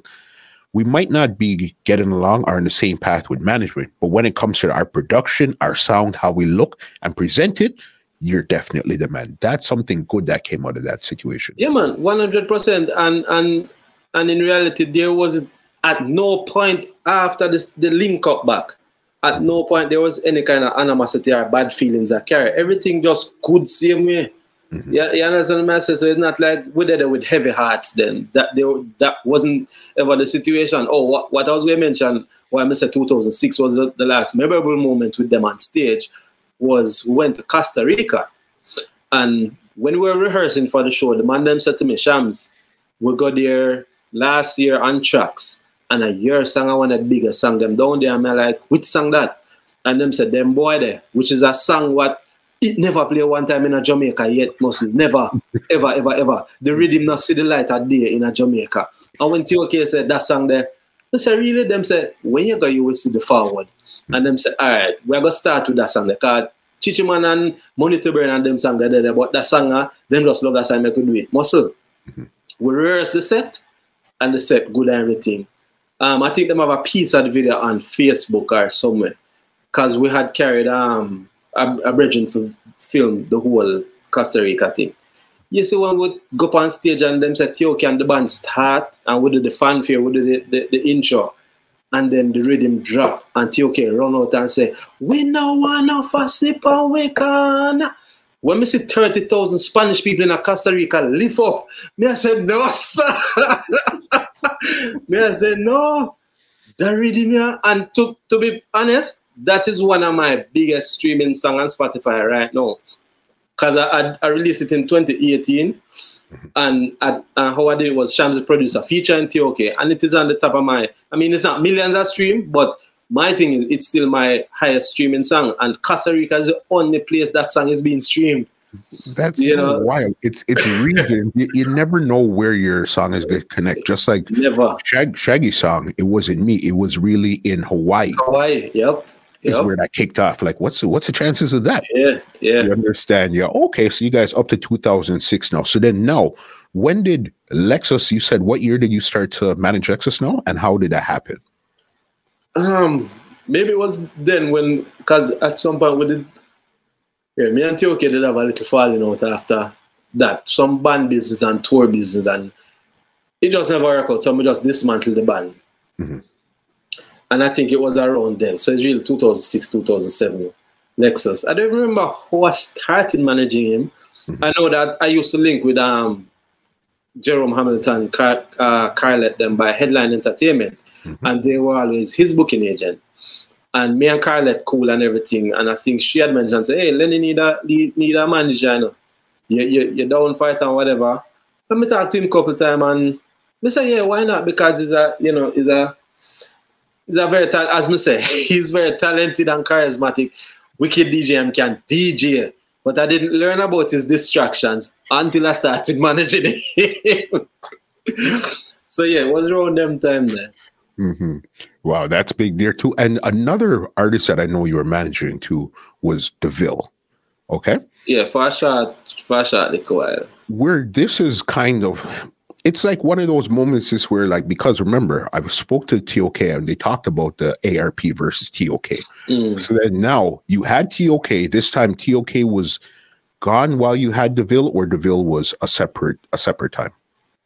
we might not be getting along or in the same path with management, but when it comes to our production, our sound, how we look and present it, you're definitely the man. That's something good that came out of that situation. Yeah, man, one hundred percent. And and and in reality, there was at no point after this the link up back. At no point there was any kind of animosity or bad feelings I carry. Everything just good same way. Mm-hmm. Yeah, you understand what I say? So it's not like we did it with heavy hearts then. That there that wasn't ever the situation. Oh, what, what I was going to mention, why I said 2006 was the, the last memorable moment with them on stage was we went to Costa Rica. And when we were rehearsing for the show, the man them said to me, Shams, we got there last year on tracks. And a year song I want a bigger song them down there. I'm like, which song that? And them said, them boy there, which is a song what it never play one time in a Jamaica yet, mostly. Never, (laughs) ever, ever, ever. The rhythm not see the light of day in a Jamaica. And when TOK said that song there, they said, really? Them said, when you go, you will see the forward. And them said, all right, we're going to start with that song. Because Chichiman and Money to Burn and them song there, there, but that song, uh, them just love that song, make we do it. Muscle. Mm-hmm. We rehearse the set, and the set good and everything. Um, I think them have a piece of the video on Facebook or somewhere. Because we had carried um, a, a to film the whole Costa Rica thing. You see, when we go up on stage and them say, okay, can the band start? And we do the fanfare, we do the, the, the intro. And then the rhythm drop and TOK run out and say, we no want for sleep and we can. When we see 30,000 Spanish people in a Costa Rica lift up, me I said, no, sir. (laughs) me I said, no. The rhythm here. And to, to be honest, that is one of my biggest streaming songs on Spotify right now because I, I, I, released it in 2018. And, I, and how I did it was Shams the producer, featuring TOK, and it is on the top of my. I mean, it's not millions of stream, but my thing is it's still my highest streaming song. And Costa Rica is the only place that song is being streamed. That's you know, wild. It's it's region. you, you, never know where your song is going to connect. Just like never Shag, Shaggy song, it wasn't me. It was really in Hawaii. Hawaii. Yep is yep. where that kicked off. Like, what's the, what's the chances of that? Yeah, yeah. You understand? Yeah. Okay, so you guys up to 2006 now. So then now, when did Lexxus? You said what year did you start to manage Lexxus now, and how did that happen? Um, maybe it was then when because at some point we did. Yeah, me and TOK did have a little falling out after that. Some band business and tour business, and it just never worked out. So we just dismantled the band. Mm-hmm. and I think it was around then. So it's really 2006, 2007 Lexxus. I don't remember who I started managing him. Mm-hmm. I know that I used to link with um Jerome Hamilton, Car- uh, Carlet, them by Headline Entertainment, mm-hmm. and they were always his booking agent. And me and Carlet cool and everything. And I think she had mentioned, say, hey, Lenny need a need, a manager, you know. You, you, you're down fight and whatever. Let me talk to him a couple times and I say, yeah, why not? Because he's a, you know, he's a, he's a very, as me say, (laughs) he's very talented and charismatic. Wicked DJ and can DJ. But I didn't learn about his distractions until I started (laughs) managing him. (laughs) so yeah, it was around them time there. Mm-hmm. Wow, that's big there too. And another artist that I know you were managing too was DeVille. Okay. Yeah, for a short, for a short little while. Where this is kind of it's like one of those moments is where like because remember I spoke to TOK and they talked about the ARP versus TOK. Mm. So then now you had TOK. This time TOK was gone while you had Deville, or Deville was a separate a separate time.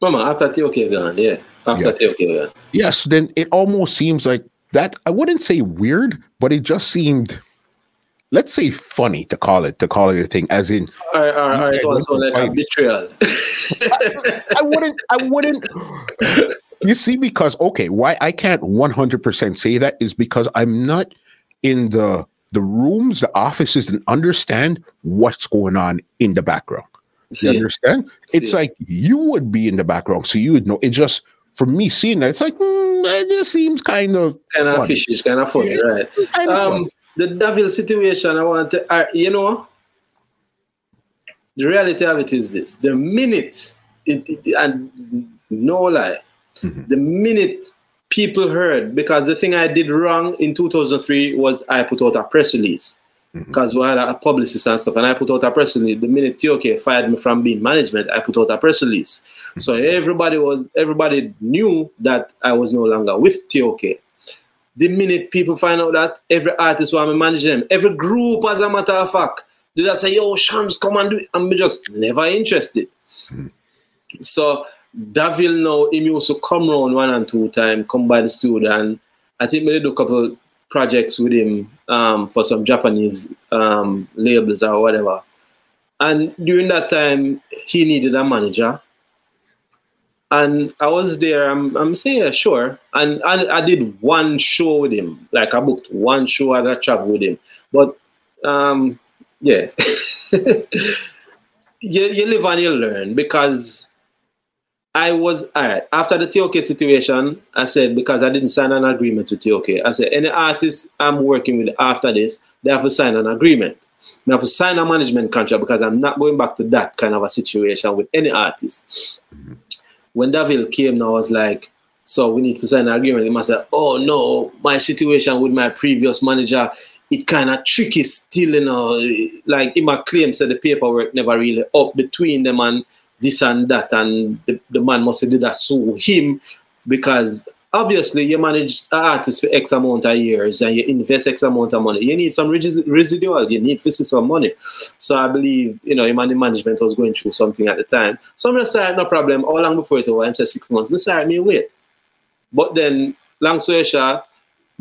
Mama, after TOK gone, yeah. After yeah. Gone. Yes, then it almost seems like that I wouldn't say weird, but it just seemed let's say funny to call it to call it a thing as in all right all right, all right. so, so like a betrayal I, I wouldn't i wouldn't you see because okay why i can't 100% say that is because i'm not in the the rooms the offices and understand what's going on in the background you understand See it's like you would be in the background so you would know it just for me seeing that it's like mm, it just seems kind of kind of fishy kind of funny yeah, right. kind of um the devil situation, I want to, uh, you know, the reality of it is this: the minute, it, it, and no lie, mm-hmm. the minute people heard, because the thing I did wrong in 2003 was I put out a press release because mm-hmm. we had a publicist and stuff, and I put out a press release. The minute TOK fired me from being management, I put out a press release. Mm-hmm. So everybody was everybody knew that I was no longer with TOK the minute people find out that every artist want to manage them, every group, as a matter of fact, they just say, yo, Shams, come and do it. I'm just never interested. Mm. So Davil now, he used to come around one and two time, come by the studio, and I think we did a couple projects with him um, for some Japanese um, labels or whatever. And during that time, he needed a manager and I was there. I'm, I'm saying yeah, sure, and I, I did one show with him. Like I booked one show at a travel with him. But um, yeah, (laughs) you, you live and you learn because I was all right after the TOK situation. I said because I didn't sign an agreement with TOK. I said any artist I'm working with after this, they have to sign an agreement. They have to sign a management contract because I'm not going back to that kind of a situation with any artist. Mm-hmm when Davil came I was like, so we need to sign an agreement. He must say, oh no, my situation with my previous manager, it kind of tricky still, you know. Like in my claim said the paperwork never really up between them and this and that, and the, the man must have did that sue him because obviously you manage an artist for X amount of years and you invest X amount of money. You need some residual, you need to see some money. So I believe, you know, your money management was going through something at the time. So I'm say, no problem. How long before it over? I'm say six months. I'm sorry, me wait. But then, long story short,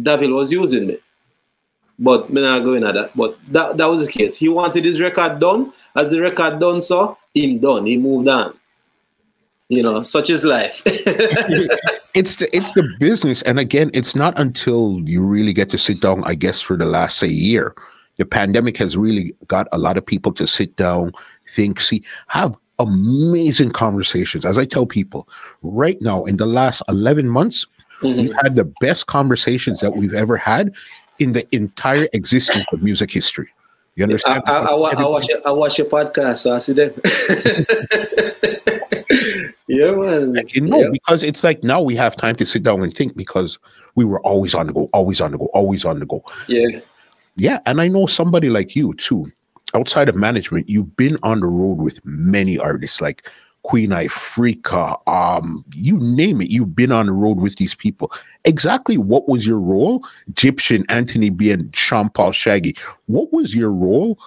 David was using me. But me not going at that. But that, that was the case. He wanted his record done. As the record done, so him done. He moved on. You know, such is life. (laughs) it's the it's the business, and again, it's not until you really get to sit down. I guess for the last say year, the pandemic has really got a lot of people to sit down, think, see, have amazing conversations. As I tell people, right now in the last eleven months, mm-hmm. we've had the best conversations that we've ever had in the entire existence of music history. You understand? I, I, I, I watch your, I watch your podcast, so I see them. (laughs) yeah, man. Like, you know, yeah. because it's like now we have time to sit down and think because we were always on the go, always on the go, always on the go. Yeah. Yeah. And I know somebody like you too. Outside of management, you've been on the road with many artists like Queen Ifrica, um, you name it, you've been on the road with these people. Exactly what was your role? Egyptian, Anthony B, and Sean Paul Shaggy. What was your role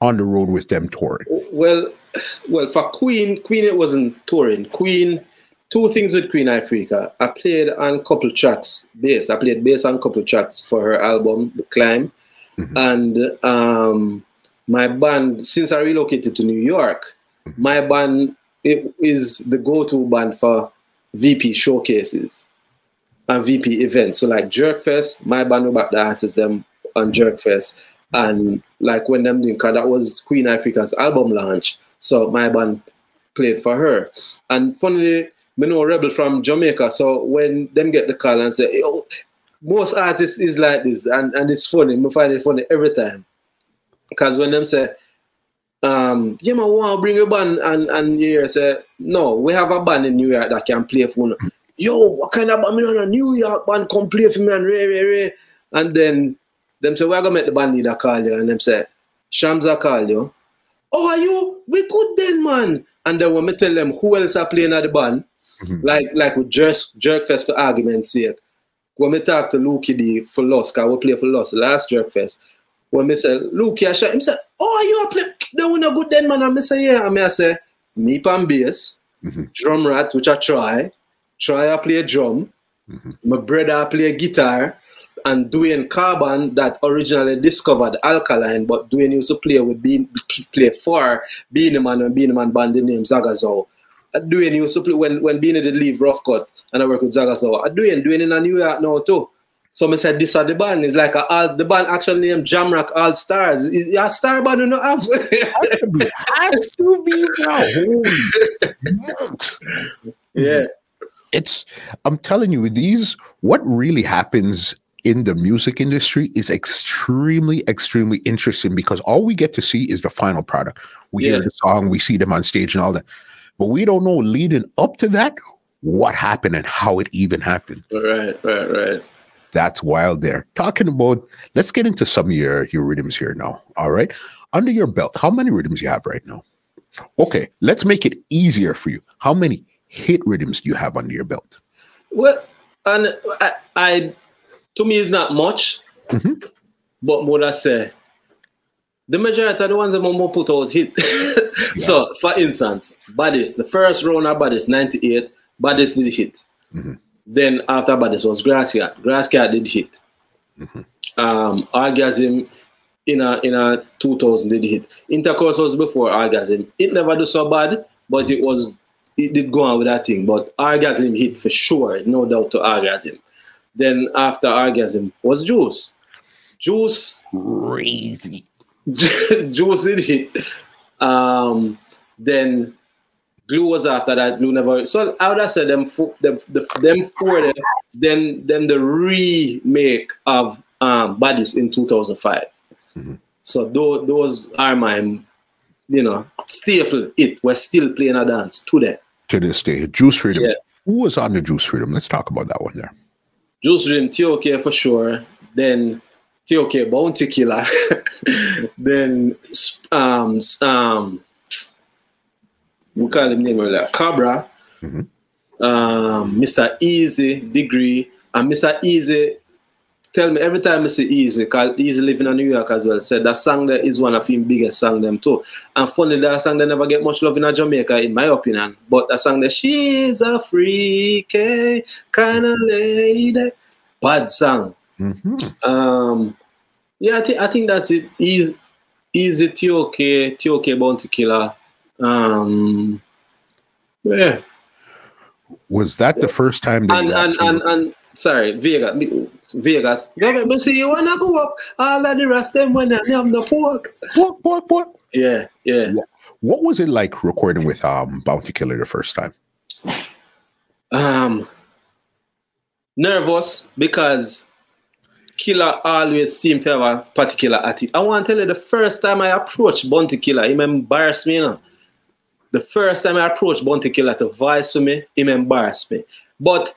on the road with them touring? Well, (clears throat) well, for Queen, Queen it wasn't touring. Queen, two things with Queen Ifrica. I played on couple tracks bass. I played bass on couple tracks for her album, The Climb. Mm-hmm. And um, my band, since I relocated to New York, mm-hmm. my band it is the go-to band for VP showcases and VP events. So like Jerkfest, my band about the artists them on Jerkfest. And like when them doing, cause that was Queen Ifrica's album launch. So my band played for her. And funnily, me know Rebel from Jamaica. So when them get the call and say, most artists is like this, and, and it's funny. Me find it funny every time. Because when them say, um, yeah, man, want to bring a band, and and you say, no, we have a band in New York that can play for me. Yo, what kind of band? Me on a New York band come play for me and ray, ray, ray. And then them say, we're gonna make the band leader call you, and them say, Shamsa call you. Oh, are you? We good then, man. And then when me tell them who else are playing at the band, mm-hmm. like like with Jerk, Jerkfest for argument's sake. When me talk to Lukey D for Lost, cause we play for Lost last Jerkfest. When me say, Lukey, I shot him say, Oh, are you a play? They win a good then, man. And me say, Yeah. And I say, me pan bass, mm-hmm. drum rat, which I try. Try I play drum. Mm-hmm. My brother play guitar and Dwayne Carbon that originally discovered Alkaline, but Dwayne used to play with being play for Beenie Man and Beenie Man band the name Zagazow. Uh, Dwayne used to play when when Beenie did leave Rough Cut and I work with Zagazow. Uh, Dwayne, Dwayne in a New York now too. So I said this are the band. It's like a, all, the band actually named Jamrock All Stars. Is a star band you know have? has to be, has to be now. Yeah. (laughs) It's I'm telling you, these what really happens in the music industry is extremely, extremely interesting because all we get to see is the final product. We yeah. hear the song, we see them on stage and all that. But we don't know leading up to that what happened and how it even happened. Right, right, right. That's wild there. Talking about, let's get into some of your, your rhythms here now. All right. Under your belt, how many rhythms you have right now? Okay, let's make it easier for you. How many hit rhythms do you have under your belt? Well, and I, I to me is not much. Mm-hmm. But more I say, the majority of the ones that more put out hit. (laughs) yeah. So, for instance, Baddest, the first round of Baddest, 98, Baddest did hit. Mm-hmm. Then after Baddest was Grasscat. Grasscat did hit. Mm-hmm. Um, Orgasm in a in a 2000 did hit. Intercourse was before Orgasm. It never do so bad, but it was it did go on with that thing. But Orgasm hit for sure, no doubt to Orgasm. Then after orgasm was juice. Juice crazy. (laughs) juice did it. Um, then glue was after that. Glue never. So I would have said them four, them, the, them four. Them, then then the remake of um, Bodies in 2005. Mm-hmm. So those, those are my, you know, staple. It we're still playing a dance today. To this day, Juice Freedom. Yeah. Who was on the Juice Freedom? Let's talk about that one there. Juice Freedom, TOK for sure. Then TOK Bounty Killer. (laughs) then um um we call him name like Cobra. Mm-hmm. Um, Mr. Easy Degree and Mr. Easy tell me every time I say Easy, cause Easy living in New York as well, said that song there is one of his biggest song them too. And funny that song they never get much love in Jamaica, in my opinion. But that song there, she's a freaky kind of lady. Bad song. Mm-hmm. Um, yeah, I think I think that's it. He's easy TOK, TOK Bounty Killer. Um, yeah. Was that the first time? That and, and, and, and sorry, Vegas. Vegas. Me see you wanna go up. All of the rest them when they have the pork. Pork, pork, pork. Yeah, yeah. What was it like recording with um Bounty Killer the first time? Um nervous because Killer always seem to have a particular attitude. I want to tell you the first time I approached Bounty Killer, he embarrassed me, you know. The first time I approached Bounty Killer to voice for me, he embarrassed me. But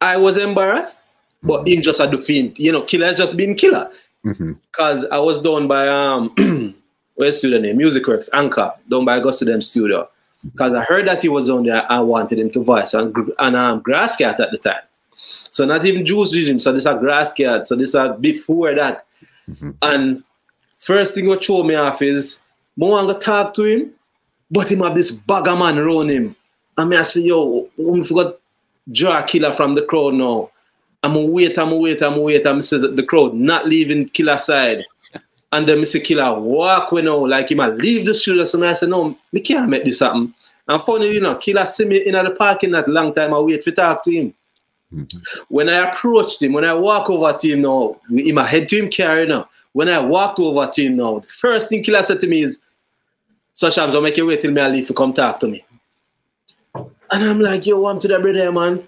I was embarrassed, but him just had to fiend. You know, Killer has just been Killer. Because mm-hmm. I was done by, um, (clears throat) where's the name? Music Works, Anchor, done by Augusta Dem Studio because I heard that he was on there. I wanted him to voice and, and um, Grasscat at the time. So not even Juice with him. So this a Grasscat. So this a before that. Mm-hmm. And first thing what throw me off is, I want to talk to him, but him have this bagger man around him. And me I say, yo, we forgot draw a killer from the crowd now. I'm gonna wait, I'm gonna wait, I'm gonna wait. I'm say the crowd not leaving killer side. And then Mr. Killer walk when now, like he might leave the studio. So I said, no, me can't make this happen. And funny, you know, Killer see me in the parking that long time. I wait for talk to him. Mm-hmm. When I approached him, when I walk over to him now, in my head to him carry now. When I walked over to him now, the first thing Killer said to me is, so Shams, I'll make you wait till me I leave to come talk to me. And I'm like, yo, I'm to the brother, man.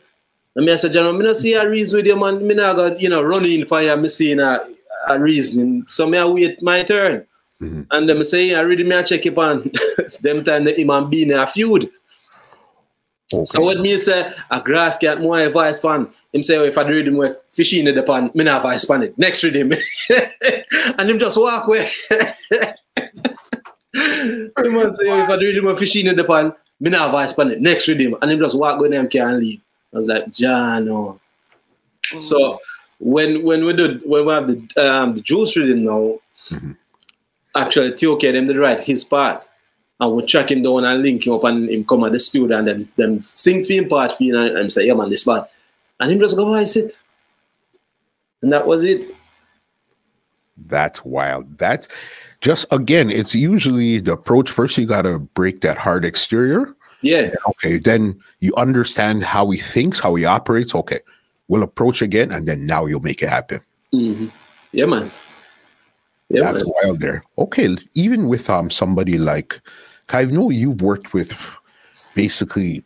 And me I said, John, I don't see a reason with you, man. Me not got, you know, running for you, me seeing a, a reason. So me I wait my turn. Mm-hmm. And them say, I really me I check it on (laughs) them time that him and Bean a feud. Okay. So when me say a grass cat more advice pan, him say oh, if I read him with fishing in the pan, me not advice pan it. Next read him. (laughs) and him just walk away. (laughs) him man say if I read him with fishing in the pan, me not advice pan it. Next read him. And him just walk with them can leave. I was like, John, no. So when when we do when we have the um the juice reading now, mm-hmm. actually TOK them did write his part. And we track him down and link him up and him come at the studio and then them sing for him part for him and, and say, yeah man, this part. And him just go voice it. And that was it. That's wild. That's just again, it's usually the approach. First, you gotta break that hard exterior. Yeah. Okay. Then you understand how he thinks, how he operates. Okay. We'll approach again, and then now you'll make it happen. Mm-hmm. Yeah, man. Yeah, That's man. wild there. Okay. Even with um somebody like I know you've worked with basically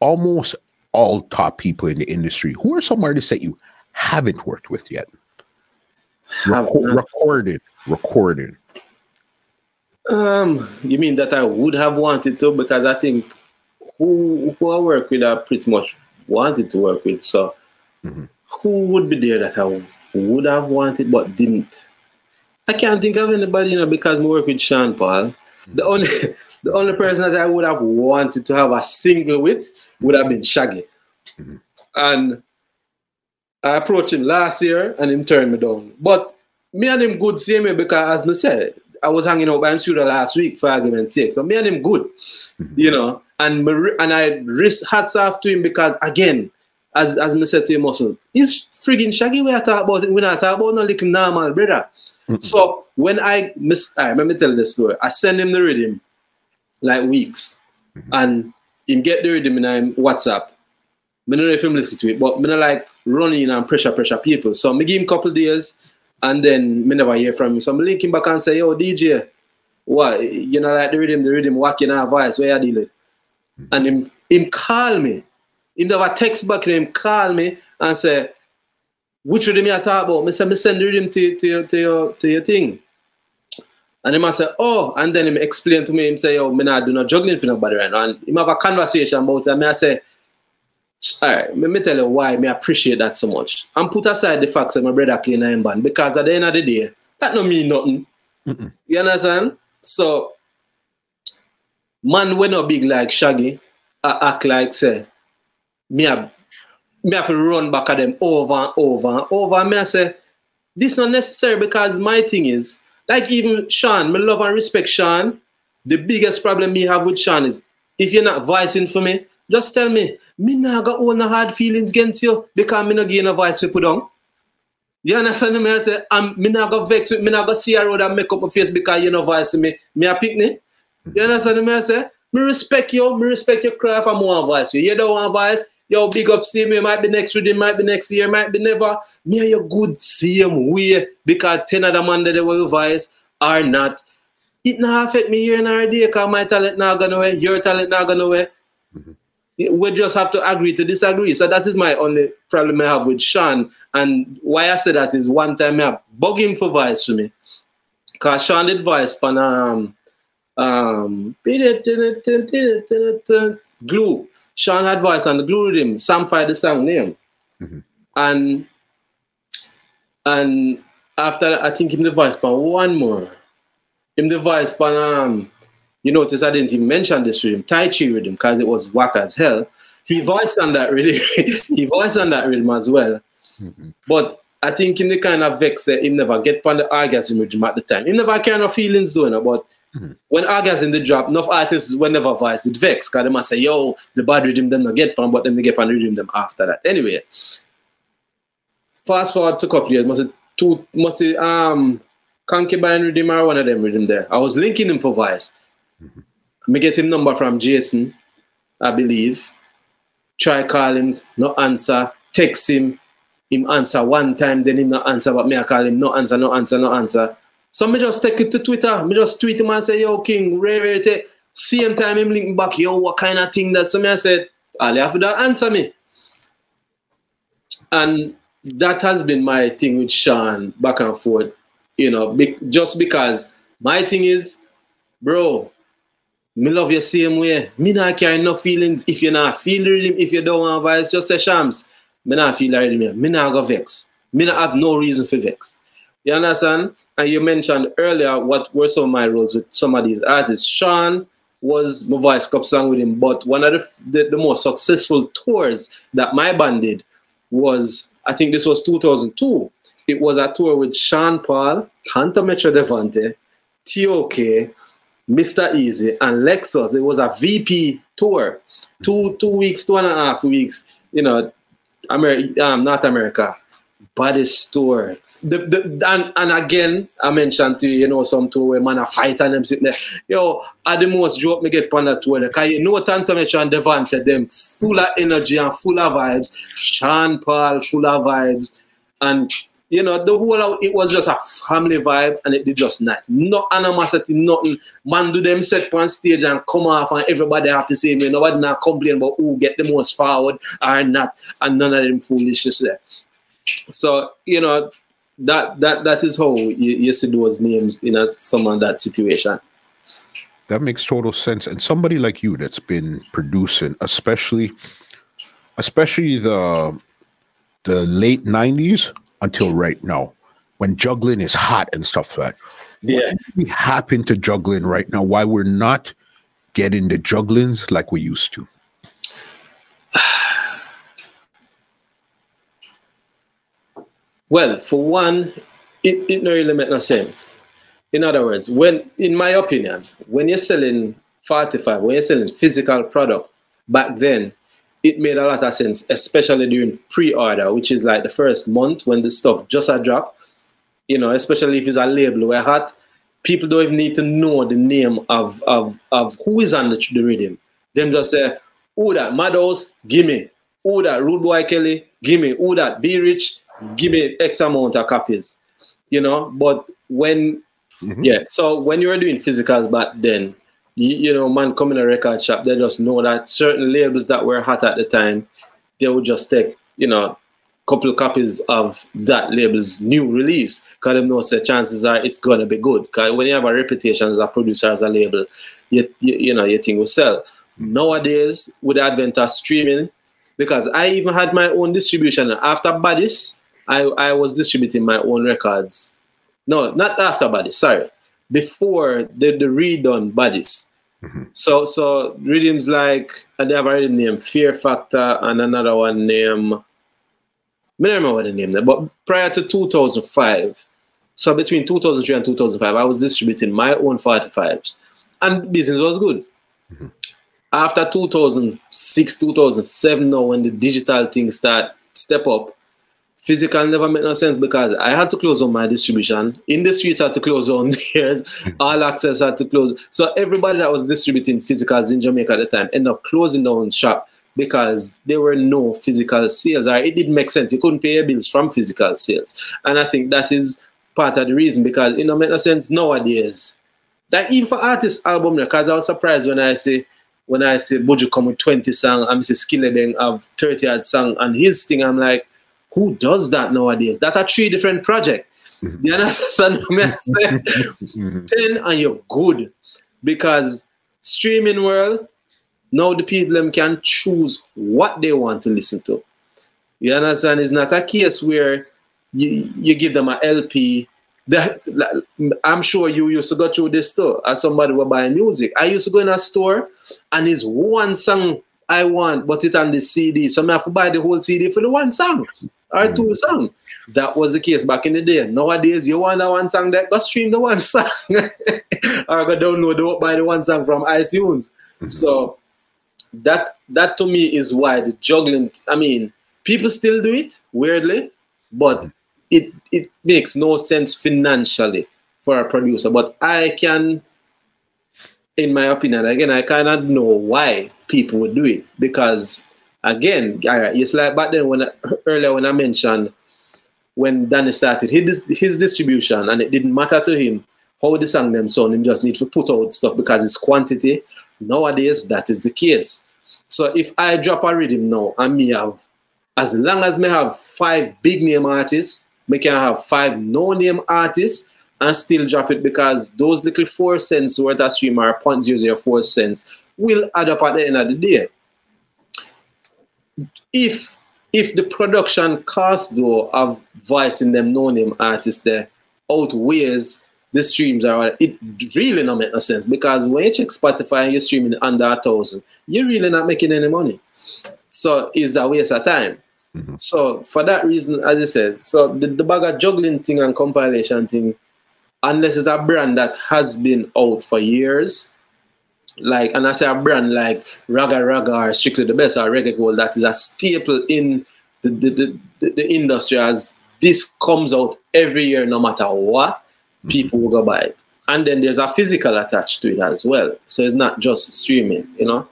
almost all top people in the industry. Who are some artists that you haven't worked with yet? Reco- recorded, recorded. Um, you mean that I would have wanted to? Because I think who who I work with, I pretty much wanted to work with. So, mm-hmm. who would be there that I would have wanted but didn't? I can't think of anybody, you know, because we work with Sean Paul. The only (laughs) the only person that I would have wanted to have a single with would have been Shaggy. Mm-hmm. And I approached him last year and him turned me down. But me and him good same way because as I said, I was hanging out by him studio last week for argument's sake. So me and him good, mm-hmm. you know. And and I risk hats off to him because again, as as me said to him also, he's frigging Shaggy we are talking about it. We're not talking about no little normal brother. Mm-hmm. So when I miss, I remember telling this story. I send him the rhythm like weeks, mm-hmm. and him get the rhythm in WhatsApp. I don't know if him listen to it, but me not like running and pressure pressure people. So me give him couple days, and then me never hear from him. So I'm linking back and say, "Yo, DJ, what you know like the rhythm, the rhythm, walking our voice, where you dealing?" Mm-hmm. And him him call me. Him never text back him call me and say, which rhythm you talk about? Me say, me send the rhythm to, to, to, your, to your thing. And he must say, oh, and then he explain to me, him say, oh, me not do no juggling for nobody right now. And he have a conversation about it. And me I say, all right, let me tell you why me appreciate that so much. And put aside the fact that my brother play nine band because at the end of the day, that don't mean nothing. Mm-mm. You understand? So, man, we not big like Shaggy, I act like say, me a me have to run back at them over and over and over. And me I say, this not necessary because my thing is, like even Sean, me love and respect Sean. The biggest problem me have with Sean is if you're not voicing for me, just tell me, me not got all the hard feelings against you because me not gain a voice to put on. You understand me? I say, I'm me not got vex with me not got see a road and make up my face because you know voice to me. Me a picnic. You understand me? I say, me respect you, me respect your craft and more voice you. You don't want voice, Yo, big up same way, might be next reading, might be next year, might be never. Me and you good same way because 10 of the man that they will voice are not. It not affect me here in our day because my talent not gonna away, your talent not gonna away. Mm-hmm. We just have to agree to disagree. So that is my only problem I have with Sean. And why I say that is one time I bug him for voice for me. Cause Sean did voice pan um um glue. Sean had voice and the glue him. Sam fired the song name. Mm-hmm. And and after I think him the voice but one more. Him the voice but um you notice I didn't even mention this rhythm, Tai Chi rhythm, because it was whack as hell. He voiced on that rhythm. (laughs) he voiced on that rhythm as well. Mm-hmm. But I think him the kind of vex that him never get on the orgasm rhythm at the time. Him never kind of feelings doing about mm-hmm. when orgasm the drop, enough artists will never voice it vex because they must say, yo, the bad rhythm them not get on, but then they get on the rhythm them after that. Anyway, fast forward to a couple years, must say two must um concubine rhythm or one of them rhythm there. I was linking him for voice. Mm-hmm. Me get him number from Jason, I believe. Try calling, no answer. Text him, him answer one time, then him no answer, but me I call him no answer, no answer, no answer. So me just take it to Twitter. Me just tweet him and say, yo, King, rare, rare, Same time him link back, yo, what kind of thing that? So me I said, all you have to answer me. And that has been my thing with Sean back and forth, you know, be, just because my thing is, bro, me love you same way. Me not carry no feelings if you not feel him, if you don't want vice, just say shams me not feel like me. Me not go vex. Me not have no reason for vex. You understand? And you mentioned earlier what were some of my roles with some of these artists. Sean was my voice cup song with him, but one of the, the, the most successful tours that my band did was, I think this was 2002. It was a tour with Sean Paul, Tanto Metro Devonte, TOK, Mr. Easy, and Lexxus. It was a VP tour. Two two weeks, two and a half weeks. You know, America, um, not America, baddest store. The, the, and, and again, I mentioned to you, you know, some tour where man a fight and them sitting there. Yo, at the most joke me get on that tour. Because you know Tanto Metro and Devonte, them full of energy and full of vibes. Sean Paul, full of vibes. And you know, the whole it was just a family vibe and it did just nice. No animosity, nothing. Man do them set on stage and come off and everybody have to say me. Nobody not complain about who get the most forward or not, and none of them foolishness there. So, you know, that that that is how you, you see those names in a, some of that situation. That makes total sense. And somebody like you that's been producing, especially especially the the late nineties until right now when juggling is hot and stuff like that. Yeah. What happen to juggling right now? Why we're not getting the jugglings like we used to? (sighs) Well, for one, it, it not really make no sense. In other words, when in my opinion, when you're selling 45, when you're selling physical product back then, it made a lot of sense, especially during pre-order, which is like the first month when the stuff just a drop. You know, especially if it's a label where hot, people don't even need to know the name of of, of who is on the, the rhythm. Them just say, "Who that Madhouse? Give me. Who that Rude Boy Kelly? Give me. Who that Be Rich? Give me X amount of copies." You know, but when mm-hmm. yeah, so when you were doing physicals back then, you, you know, man come in a record shop, they just know that certain labels that were hot at the time, they would just take, you know, couple copies of that label's new release because they know the chances are it's gonna be good. Because when you have a reputation as a producer as a label, you, you, you know your thing will sell. Nowadays, with the advent of streaming, because I even had my own distribution after Baddies, I, I was distributing my own records. No, not after Baddies, sorry before the, the redone Baddies. Mm-hmm. So so rhythms like and they have a rhythm named Fear Factor and another one named I don't remember what the name but prior to 2005, so between 2003 and 2005, I was distributing my own 45s and business was good. Mm-hmm. After 2006, 2007, now when the digital things start step up, physical never made no sense because I had to close on my distribution. In the streets, had to close on (laughs) theirs. All access had to close. So everybody that was distributing physicals in Jamaica at the time ended up closing down shop because there were no physical sales. Or it didn't make sense. You couldn't pay your bills from physical sales. And I think that is part of the reason because it don't make no sense nowadays. That even for artist album, because I was surprised when I say when I say Buju come with 20 songs, I'm say Skillibeng have 30 odd song and his thing, I'm like, who does that nowadays? That's a three different project. Mm-hmm. You understand what I say? Mm-hmm. Ten and you're good. Because streaming world, now the people can choose what they want to listen to. You understand? It's not a case where you, you give them an LP. That I'm sure you used to go through this too as somebody were buying music. I used to go in a store and it's one song I want, but it on the CD. So I have to buy the whole CD for the one song. Or two songs. That was the case back in the day. Nowadays, you want that one song that go stream the one (laughs) song or go download the buy the one song from iTunes. Mm-hmm. So that that to me is why the juggling. I mean, people still do it weirdly, but it it makes no sense financially for a producer. But I can, in my opinion, again, I cannot know why people would do it because again, it's like back then when I, (laughs) earlier when I mentioned when Danny started his his distribution and it didn't matter to him how the song them sound, him just need to put out stuff because it's quantity. Nowadays, that is the case. So if I drop a rhythm now and me have, as long as me have five big name artists, me can have five no name artists and still drop it because those little four cents worth of stream or 0.004 cents will add up at the end of the day. If if the production cost though of voicing them no name artists there outweighs the streams are it really not make no sense because when you check Spotify and you're streaming under a thousand, you're really not making any money. So it's a waste of time. Mm-hmm. So for that reason, as I said, so the, the bag of juggling thing and compilation thing, unless it's a brand that has been out for years, like and I say a brand like Ragga Ragga or Strictly the Best or Reggae Gold, that is a staple in the, the, the, the, the industry as this comes out every year no matter what mm-hmm. people will go buy it. And then there's a physical attached to it as well. So it's not just streaming, you know?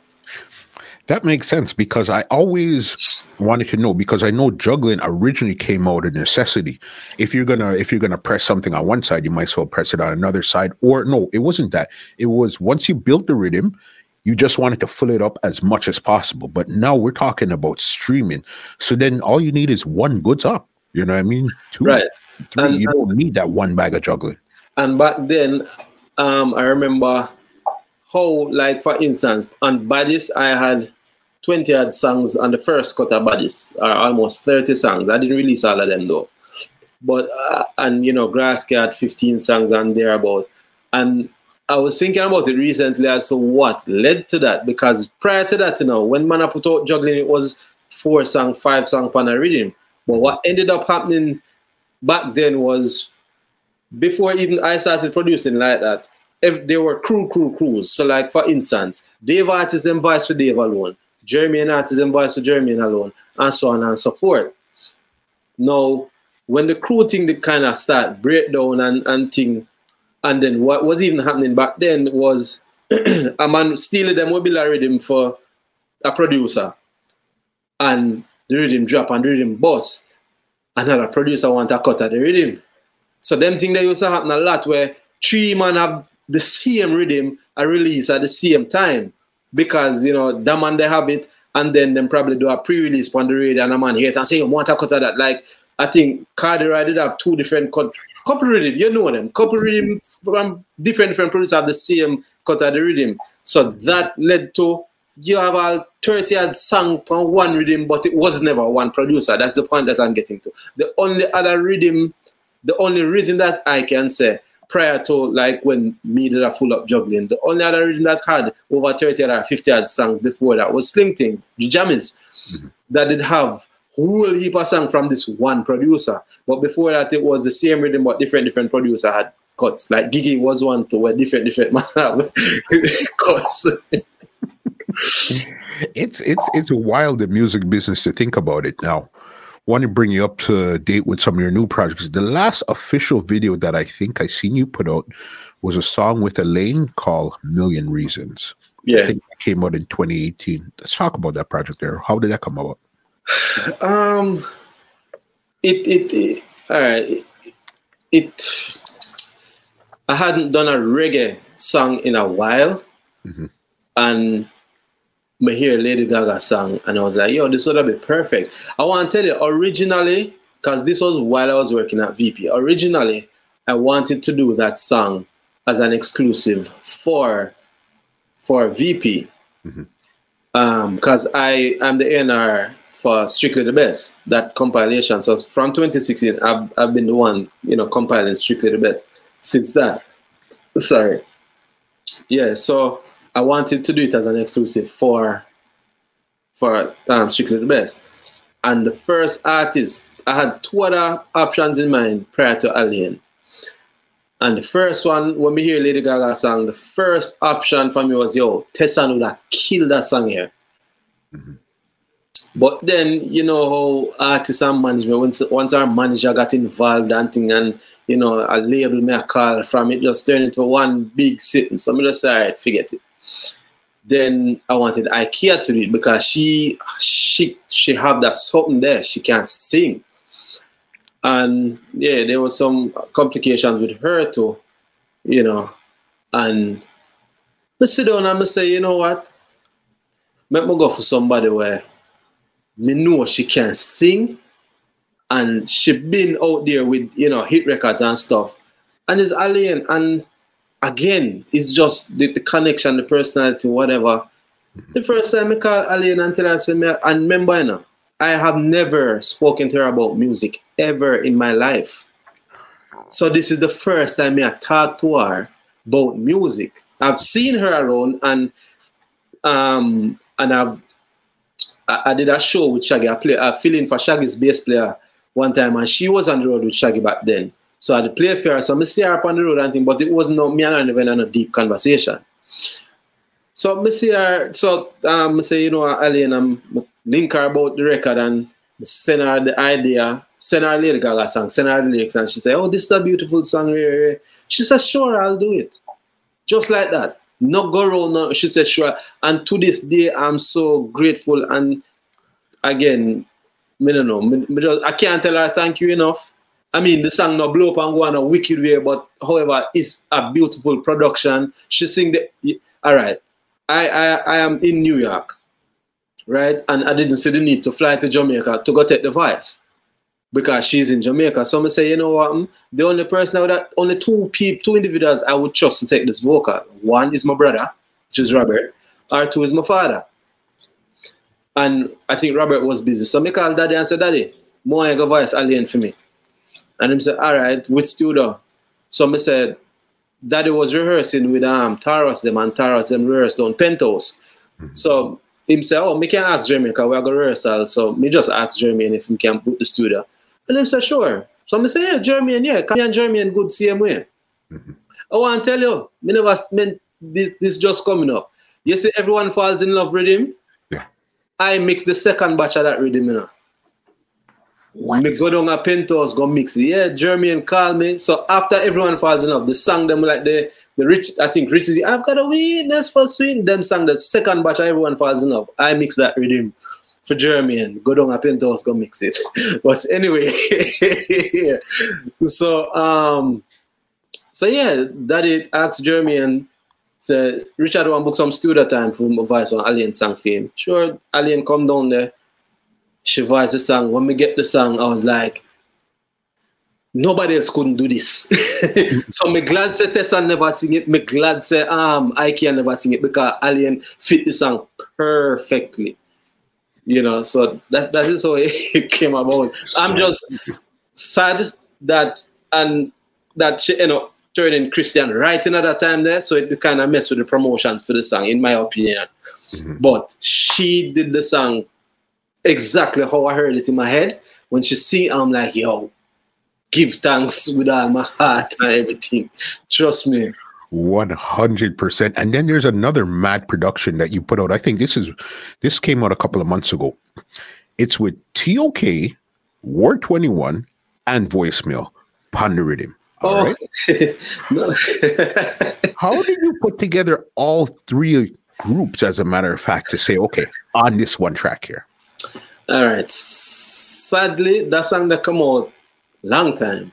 That makes sense because I always wanted to know because I know juggling originally came out of necessity. If you're gonna if you're gonna press something on one side, you might as well press it on another side. Or no, it wasn't that. It was once you built the rhythm, you just wanted to fill it up as much as possible. But now we're talking about streaming. So then all you need is one good song. You know what I mean? Two, right. Three. And, you don't need that one bag of juggling. And back then, um, I remember how, like for instance, on Baddies, I had 20 odd songs on the first cut of Baddies, or almost 30 songs. I didn't release all of them though. But, uh, and you know, Grasscat had 15 songs and thereabout. And I was thinking about it recently as to what led to that, because prior to that, you know, when man I put out juggling, it was four song, five song pan a rhythm. But what ended up happening back then was before even I started producing like that, if they were crew, crew, crews. So, like for instance, Dave artist and voice for Dave alone, Jeremy and artist and voice for Jeremy alone, and so on and so forth. Now, when the crew thing they kind of start breakdown and, and thing, and then what was even happening back then was (clears throat) a man stealing them mobile rhythm for a producer, and the rhythm drop and the rhythm bust. Another producer want to cut of the rhythm. So them thing that used to happen a lot where three man have the same rhythm a release at the same time. Because you know that man they have it and then them probably do a pre-release on the radio and a man hear it and say you want a cut of that. Like I think Cardi did have two different cut couple rhythm, you know them. Couple rhythm from different different producers have the same cut of the rhythm. So that led to you have all 30 odd song on one rhythm, but it was never one producer. That's the point that I'm getting to. The only other rhythm the only reason that I can say prior to like when me did a full up juggling, the only other reason that had over 30 or 50 odd songs before that was Sleng Teng, the Jammys, mm-hmm. that did have whole heap of songs from this one producer. But before that, it was the same rhythm, but different different producer had cuts. Like Gigi was one to where different different (laughs) man have (laughs) cuts. it's it's it's a wild the music business to think about it now want to bring you up to date with some of your new projects. The last official video that I think I seen you put out was a song with Alaine called Million Reasons. Yeah. I think that came out in 2018. Let's talk about that project there. How did that come about? Um it it, it all right. It, it I hadn't done a reggae song in a while. Mm-hmm. And I hear Lady Gaga song and I was like, yo, this would have been perfect. I want to tell you, originally, because this was while I was working at VP, originally, I wanted to do that song as an exclusive for for VP. Mm-hmm. Um, because I am the A&R for Strictly the Best, that compilation. So from 2016, I've, I've been the one, you know, compiling Strictly the Best since that. Sorry. Yeah, so I wanted to do it as an exclusive for for um, Strictly the Best. And the first artist I had two other options in mind prior to Alaine. And the first one, when we hear Lady Gaga song, the first option for me was, yo, Tessanne would have killed that song here. Mm-hmm. But then, you know how artists and management, once, once our manager got involved and thing, and, you know, a label me a call from it, just turned into one big sitting. So I just said, all right, forget it. Then I wanted Ikaya to do it because she she she have that something there. She can sing. And yeah, there was some complications with her too, you know. And I sit down and I say, you know what? Let me go for somebody where me know she can sing and she been out there with you know hit records and stuff and it's Alaine and again it's just the, the connection the personality whatever the first time I call Alaine and tell her say me and remember you know I have never spoken to her about music ever in my life so this is the first time I talk to her about music I've seen her around and um and I've I, I, did a show with Shaggy. I play a filling for Shaggy's bass player one time, and she was on the road with Shaggy back then. So I had to play fair. So I see her up on the road and thing, but it wasn't no me and her even in a deep conversation. So I see her, so um, I say, you know, Alaine, I'm link her about the record and send her the idea, send her Lady Gaga song, send her the lyrics, and she said, Oh, this is a beautiful song. She said, Sure, I'll do it. Just like that not go around. No, she said, sure. And to this day, I'm so grateful. And again, me don't know. I can't tell her thank you enough. I mean, the song not blow up and go on a wicked way, but however, it's a beautiful production. She sing the. All right, I I I am in New York, right, and I didn't see the need to fly to Jamaica to go take the voice because she's in Jamaica. So I'm say, you know what? The only person I would have, only two people, two individuals I would trust to take this vocal. One is my brother, which is Robert, or two is my father. And I think Robert was busy. So I called daddy and said, Daddy, more voice Alaine for me. And he said, All right, with studio. So I said, Daddy was rehearsing with um Tarrus them and Tarrus them rehearsed on Penthouse. Mm-hmm. So him say, Oh, me can ask Jeremy because we are going to rehearsal. So me just ask Jeremy if he can put the studio. And them say, sure. So I say, yeah, Jermaine, yeah, come and Jermaine good same way. Mm-hmm. I want to tell you, me never meant this this just coming up. You see, everyone falls in love with him. Yeah. I mix the second batch of that rhythm, you know. What? Me go down a penthouse, go mix it. Yeah, Jermaine call me. So after everyone falls in love, the song them like the the rich, I think Rich is I've got a weakness for sweet. Them song the second batch everyone falls in love. I mix that rhythm for Jeremy and go down a penthouse, go mix it. (laughs) but anyway, (laughs) so um, so yeah, daddy asked Jeremy and said, Richard want book some studio time for my voice on Alaine song fame. Sure, Alaine come down there. She voiced the song. When we get the song, I was like, nobody else couldn't do this. (laughs) so me glad say Tessa never sing it. Me glad say um I can never sing it because Alaine fit the song perfectly you know so that that is how (laughs) it came about i'm just sad that and that she you know turning christian writing at that time there so it kind of messed with the promotions for the song in my opinion mm-hmm. but she did the song exactly how i heard it in my head when she sing i'm like yo give thanks with all my heart and everything trust me 100%. And then there's another mad production that you put out. I think this is this came out a couple of months ago. It's with TOK, Ward 21, and Voicemail, Ponder Rhythm. All oh. right. (laughs) (laughs) How did you put together all three groups, as a matter of fact, to say, okay, on this one track here? All right. Sadly, that song that come out long time.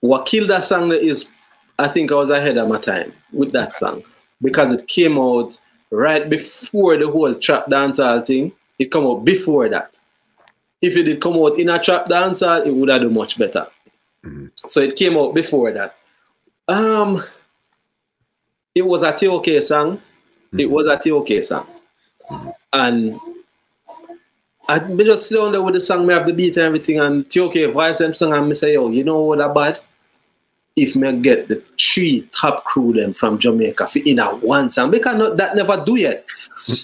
What killed that song is I think I was ahead of my time with that song because it came out right before the whole trap dancehall thing. It come out before that. If it did come out in a trap dancehall, it would have done much better. Mm-hmm. So it came out before that. Um, it was a TOK song. Mm-hmm. It was a TOK song, mm-hmm. and I just sit down there with the song, me have the beat and everything, and TOK voice them song, and me say, yo, you know what that bad? if me get the three top crew them from Jamaica for in a one song because not, that never do yet.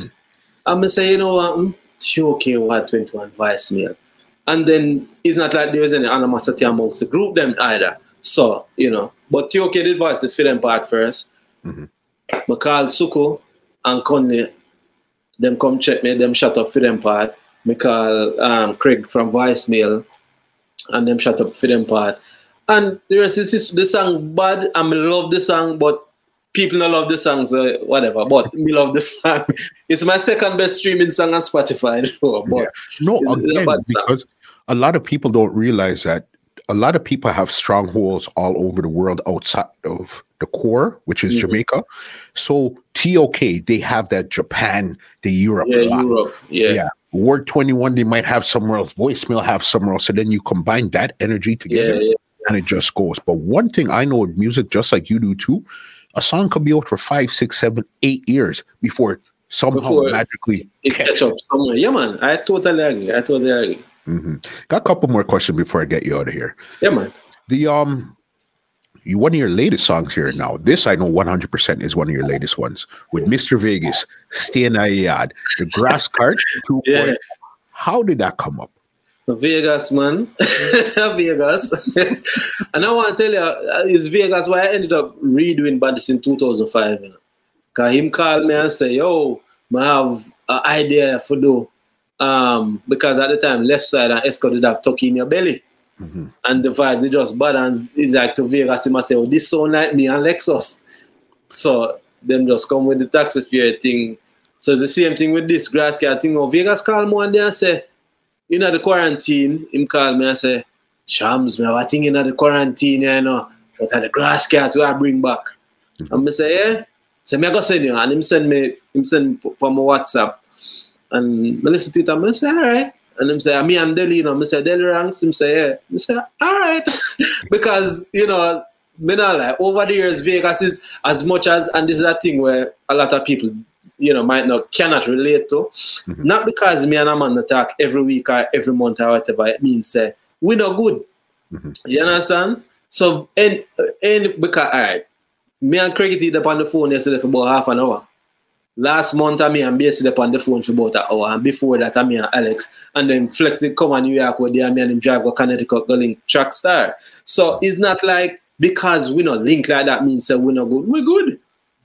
(laughs) I'm say you know what, mm, okay, what 21 me, And then it's not like there's any animosity amongst the group them either. So, you know, but TOK did voice the film part 1st mm-hmm. I call Suku and Kunley, them come check me, them shut up for them part. I call um, Craig from voicemail and them shut up for them part. And the rest is the song bad. I love the song, but people don't love the songs, uh, whatever. But me love the (laughs) song. it's my second best streaming song on Spotify. (laughs) but yeah. no, again, a because a lot of people don't realize that a lot of people have strongholds all over the world outside of the core, which is mm-hmm. Jamaica. So TOK, they have that Japan, the Europe. Yeah, Europe. Yeah. yeah. Ward 21, they might have somewhere else. Voicemail have somewhere else. So then you combine that energy together yeah, yeah. and it just goes. But one thing I know with music, just like you do too, a song could be out for five, six, seven, eight years before somehow before magically it catch up somewhere. Yeah, man. I totally agree. I totally agree. Mm-hmm. Got a couple more questions before I get you out of here. Yeah, man. The um, you one of your latest songs here now. This I know one hundred percent is one of your latest ones with Mr. Vegas, Stay in Yard, the Grasscat. yeah. How did that come up? Vegas, man. (laughs) Vegas. (laughs) and I want to tell you, uh, it's Vegas why I ended up redoing Bandits in 2005. You know? Because him called me and say, yo, I have an idea for do. Um, because at the time, left side and Esco did have tuck in your belly. Mm-hmm. And the vibe, they just bad. And it's like to Vegas, he must say, oh, this sound like me and Lexxus. So them just come with the taxi fare thing. So it's the same thing with this Grasscat thing. Oh, Vegas call me one day and say, you know, the quarantine, him call me and say, Shams, me have a thing in the quarantine, you know. But the Grasscat we I bring back. Mm-hmm. And I say, yeah. So me I go send you. And him send me, him send me for my WhatsApp. And I listen to it and I say, all right. And him say, me and Delly, you know, I say, Delly Ranx. Him say, yeah. I say, all right. (laughs) because, you know, me not like over the years, Vegas is as much as, and this is a thing where a lot of people you know might not cannot relate to. Mm-hmm. Not because me and a man attack every week or every month or whatever. It means say we not good. Mm-hmm. You understand? So and and because all right, me and Craig did up on the phone yesterday for about half an hour. Last month, I me and basically up on the phone for about an hour, and before that, I me and Alex, and then Flex did come on New York where they and me and him drive go Connecticut, go link track star. So it's not like because we not link like that means that we're not good. We're good.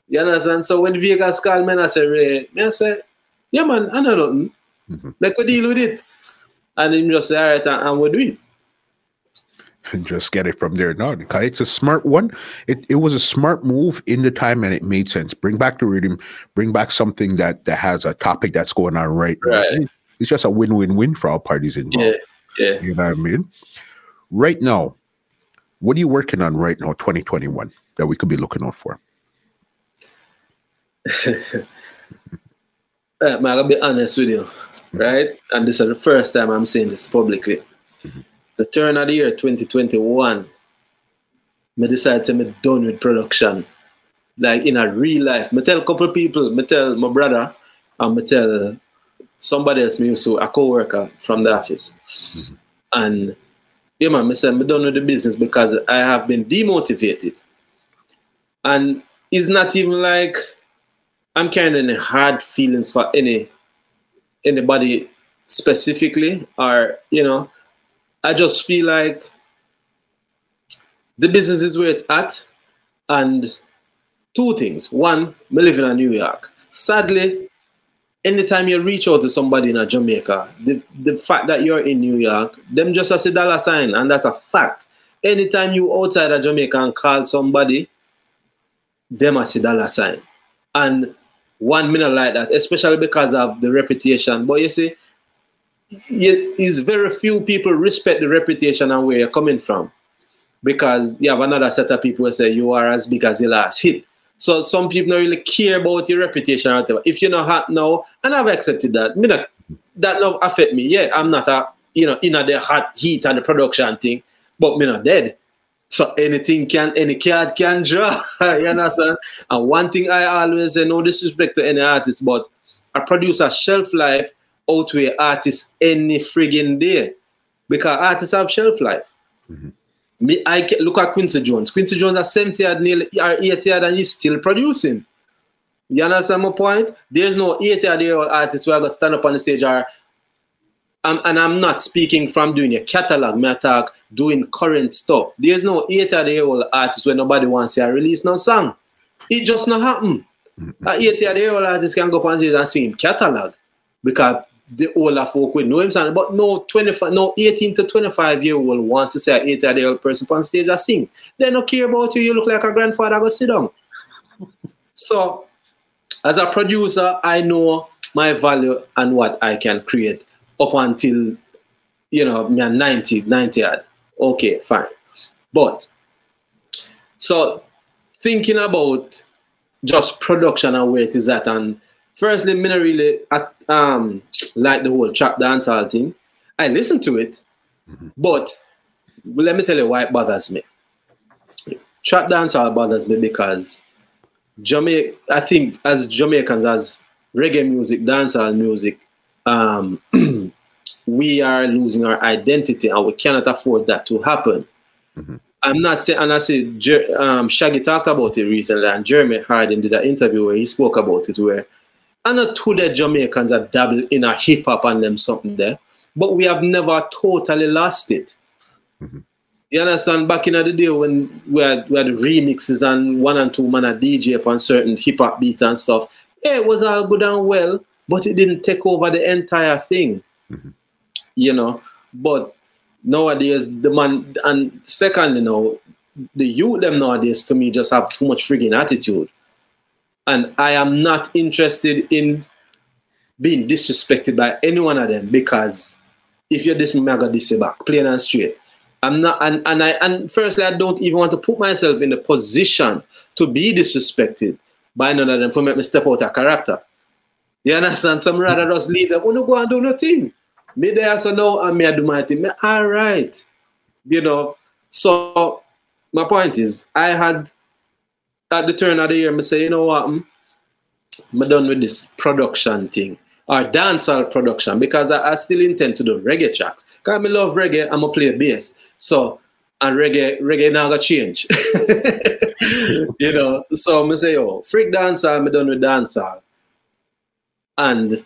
You understand? So when Vegas called me and I said, Ray, me I said, yeah man, I know nothing. Mm-hmm. Like we deal with it. And him just say, all right, and, and we do it. And just get it from there. No, it's a smart one. It it was a smart move in the time and it made sense. Bring back the rhythm, bring back something that that has a topic that's going on right. Right. It's just a win-win-win for all parties involved. Yeah. Yeah. You know what I mean? Right now, what are you working on right now, 2021, that we could be looking out for? uh, (laughs) I'm gonna be honest with you, right? And this is the first time I'm saying this publicly. Mm-hmm. The turn of the year 2021, me decide to me done with production. Like in a real life. Me tell a couple people, me tell my brother, and me tell somebody else me used to, a co-worker from the office. Mm-hmm. And yeah man, me say me done with the business because I have been demotivated. And it's not even like I'm carrying any hard feelings for any anybody specifically, or you know, I just feel like the business is where it's at, and two things. One, me living in New York. Sadly, anytime you reach out to somebody in Jamaica, the, the fact that you're in New York, them just as a dollar sign, and that's a fact. Anytime you outside of Jamaica and call somebody, them as a dollar sign. And one minute like that, especially because of the reputation. But you see, is very few people respect the reputation and where you're coming from. Because you have another set of people who say you are as big as your last hit. So some people don't really care about your reputation or whatever. If you're not hot now, and I've accepted that. Me not, that not affect me. Yeah, I'm not a you know in the hot heat and the production thing, but me not dead. So anything can, any card can (laughs) draw. you understand? And one thing I always say, no disrespect to any artist, but a producer shelf life outweigh artists any friggin' day. Because artists have shelf life. Mm-hmm. Me, I can, look at Quincy Jones. Quincy Jones is 70 years, nearly or 80 years, and he's still producing. You understand my point? There's no 80 year old artist who are going to stand up on the stage or Um, and I'm not speaking from doing a catalog, me talk doing current stuff. There's no 80 year old artist where nobody wants to release no song. It just not happen. Mm-hmm. A 80 year old artist can go up on stage and sing catalog because the older folk will know him saying, but no 25, no 18 to 25 year old wants to say an 80 year old person on stage and sing. They don't care about you, you look like a grandfather, go sit down. (laughs) so as a producer, I know my value and what I can create up until you know me 90 90 okay fine. But so thinking about just production and where it is at and firstly me really at, um like the whole trap dancehall thing i listen to it mm-hmm. but let me tell you why it bothers me trap dancehall bothers me because Jamaica, I think as Jamaicans, as reggae music, dancehall music, um, (clears throat) we are losing our identity and we cannot afford that to happen. Mm-hmm. I'm not saying, and I say, um, Shaggy talked about it recently, and Jeremy Harding did an interview where he spoke about it, where I know two the Jamaicans are dabble in a hip hop and them something there, but we have never totally lost it. Mm-hmm. You understand? Back in the day when we had, we had remixes and one and two man a DJ upon certain hip hop beats and stuff, yeah, it was all good and well, but it didn't take over the entire thing. Mm-hmm. You know, but nowadays the man and second, you know, the youth them nowadays to me just have too much frigging attitude. And I am not interested in being disrespected by any one of them because if you're this, me, I got this back, plain and straight. I'm not, and, and I, and firstly, I don't even want to put myself in the position to be disrespected by none of them for make me step out of character. You understand? Some rather just leave them. Oh, no, go and do nothing. Me there, so now I'm here do my thing. Me, all right. You know, so my point is, I had at the turn of the year, me say, you know what, I'm, done with this production thing or dancehall production because I, I, still intend to do reggae tracks. Because I love reggae, I'm gonna play bass. So and reggae, reggae now got change. (laughs) you know, so I say, oh, freak dancehall, I'm done with dancehall. And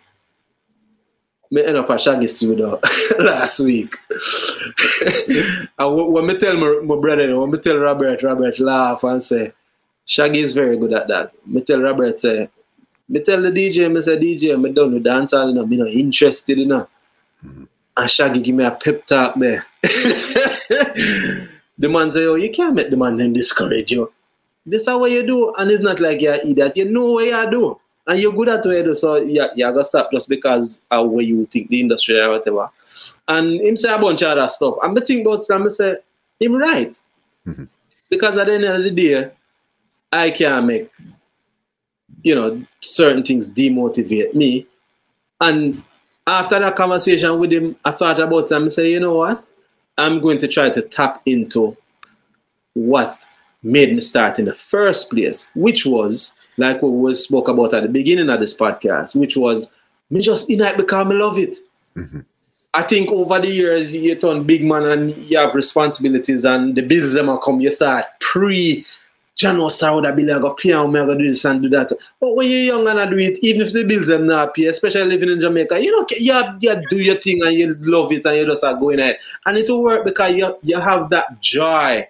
me end up at Shaggy studio (laughs) last week. (laughs) and when me tell my, my brother, when me tell Robert, Robert laugh and say, Shaggy is very good at that. Me tell Robert say, me tell the DJ, me say DJ, me done with dancehall, you know, me not interested, you know. Mm-hmm. And Shaggy give me a pep talk there. (laughs) the man say, oh, you can't make the man then discourage you. This is what you do, and it's not like you're idiot. You know what you do and you're good at what you do, so yeah, you gotta stop just because of where you think the industry or whatever. And him say a bunch of other stuff. And I think about it, I say, him right. Mm-hmm. Because at the end of the day, I can't make, you know, certain things demotivate me. And after that conversation with him, I thought about it and I you know what? I'm going to try to tap into what made me start in the first place, which was like what we spoke about at the beginning of this podcast, which was me just in it because I love it. Mm-hmm. I think over the years you turn big man and you have responsibilities and the bills them are come, you start pre John was would have been like, go pay and me go do this and do that. But when you're young and I do it, even if the bills them not pay, especially living in Jamaica, you know, you, you do your thing and you love it and you just are going it. And it will work because you, you have that joy.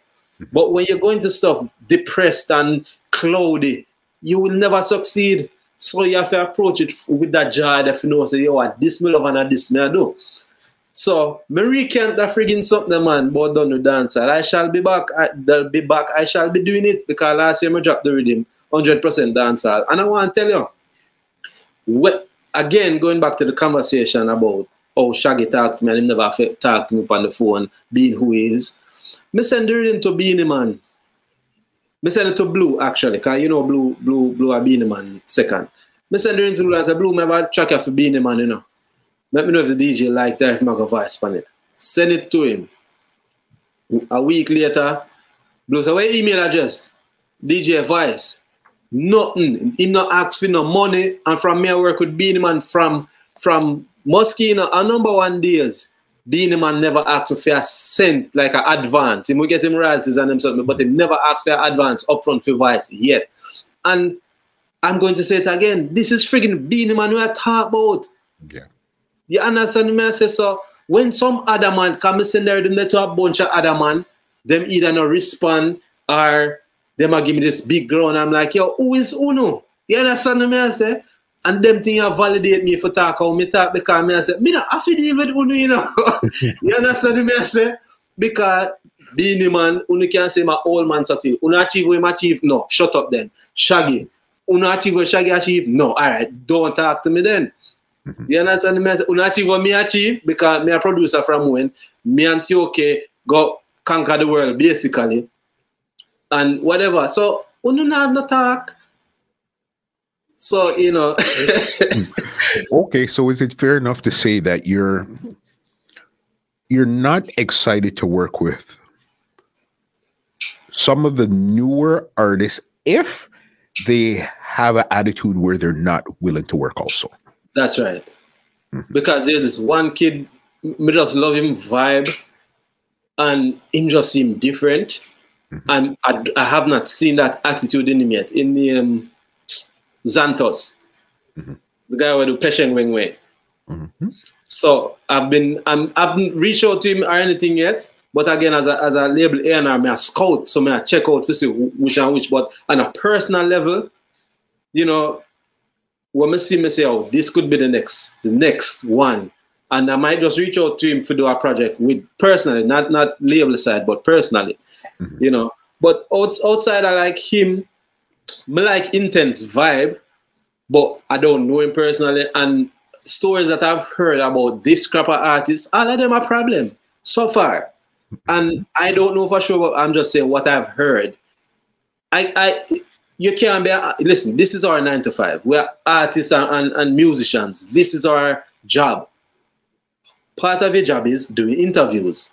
But when you're going to stuff depressed and cloudy, you will never succeed. So you have to approach it with that joy that you know, say, yo, this me love and this me I do. So, me recant that friggin' something, man, but done with dance. I shall be back. I, will be back. I shall be doing it because last year I dropped the rhythm 100% dancehall. And I want to tell you, what, again, going back to the conversation about how Shaggy talked to me and never talked to me on the phone, being who he is. Me send the rhythm to Beenie Man. Me send it to Blue actually, cause you know Blue, Blue, Blue a Beenie Man second. Me send it to Blue. I said, Blue, me have a track for Beenie Man, you know. Let me know if the DJ like that, if go voice on it. Send it to him. A week later, blows away email address? DJ Vice. Nothing. He not ask for no money. And from me, I work with Beenie Man from from Moschino, a number one days. Beenie Man never asked for a cent, like an advance. He will get him royalties and himself, but he never asked for an advance upfront for Vice yet. And I'm going to say it again. This is friggin' Beenie Man we are talking about. Yeah. You understand me? I say so. When some other man come in there, them to a bunch of other man, them either not respond or them a give me this big ground. I'm like, yo, who is Uno? You understand me? I say, and them thing a validate me for talk how me talk because me I say, me not have to deal with Uno, you know. you understand me? I say, because Beenie Man, Uno can say my old man something. Uno achieve what him achieve? No. Shut up then. Shaggy. Uno achieve what Shaggy achieve? No. All right. Don't talk to me then. Mm-hmm. You understand me? Achieve what me achieve because me a producer from when me and TOK go conquer the world basically. And whatever. So Uno not have no talk. So, you know. (laughs) okay, so is it fair enough to say that you're you're not excited to work with some of the newer artists if they have an attitude where they're not willing to work also. That's right. Mm-hmm. Because there's this one kid, me just love him vibe and him just seem different. Mm-hmm. And I, I, have not seen that attitude in him yet. In the um, Xantos, mm-hmm. the guy with the Pesheng Wing Way. Mm-hmm. So I've been, I'm, I haven't reached out to him or anything yet. But again, as a, as a label A&R, me a scout, so I check out to see which and which. But on a personal level, you know, when me see me say, oh, this could be the next, the next one. And I might just reach out to him to do a project with personally, not not label side, but personally, mm-hmm. you know. But outside, I like him. Me like intense vibe, but I don't know him personally. And stories that I've heard about this crap of artists, all of them are problem so far and I don't know for sure, but I'm just saying what I've heard. I, I, you can't be. Listen, this is our nine to five. We're artists and, and, and musicians. This is our job. Part of your job is doing interviews.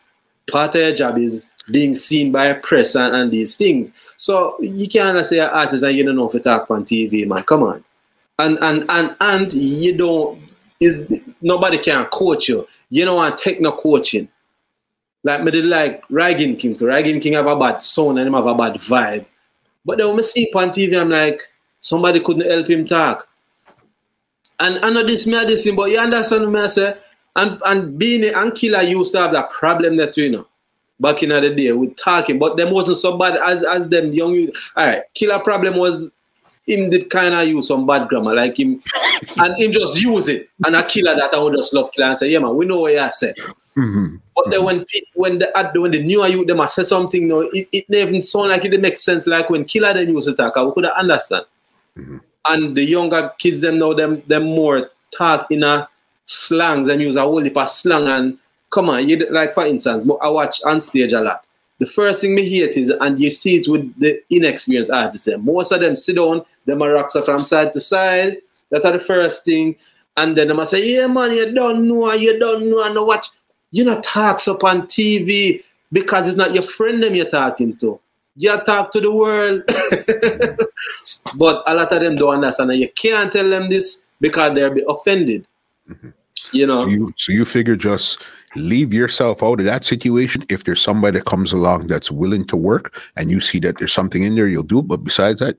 Part of your job is being seen by press and, and these things. So you can't say an artist and you don't know if you talk on TV, man. Come on. And and and and you don't is nobody can coach you. You don't want techno coaching. Like me did like Rygin King. Rygin King have a bad sound and him have a bad vibe. But then when I see on TV, I'm like, somebody couldn't help him talk. And I know this me this but you understand me I say? And and Beenie and killer used to have that problem that you know back in the day with talking, but them wasn't so bad as as them young youth. All right, killer problem was him did kind of use some bad grammar, like him, and him just use it. And a killer that I would just love killer and say, yeah man, we know what you said. Mm-hmm. But then when when the when the newer youth them say something, you know, it, it never even sound like it makes sense. Like when killer them to talk, we could understand. Mm-hmm. And the younger kids them now them them more talk in a slangs and use a whole heap of slang and come on, you like for instance, I watch on stage a lot. The first thing me hate is, and you see it with the inexperienced artists. Most of them sit down, them are rocks from side to side. That's the first thing. And then them say, yeah, man, you don't know, you don't know, and watch you not talks up on TV because it's not your friend them you're talking to. You talk to the world. (laughs) but a lot of them don't understand and you can't tell them this because they'll be offended. Mm-hmm. You know. So you, so you figure just leave yourself out of that situation. If there's somebody that comes along that's willing to work and you see that there's something in there, you'll do it. But besides that,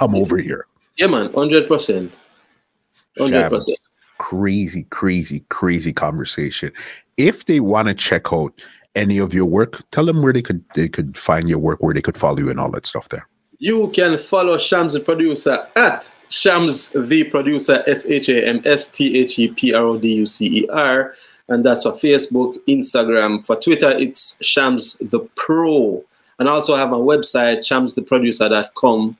I'm over here. Yeah, man, hundred percent. Hundred percent. Crazy, crazy, crazy conversation if they want to check out any of your work, tell them where they could they could find your work, where they could follow you, and all that stuff there. You can follow Shams the producer at Shams the producer S H A M S T H E P R O D U C E R, and that's for Facebook, Instagram. For Twitter, it's Shams the Pro, and I also have my website shamstheproducer.com,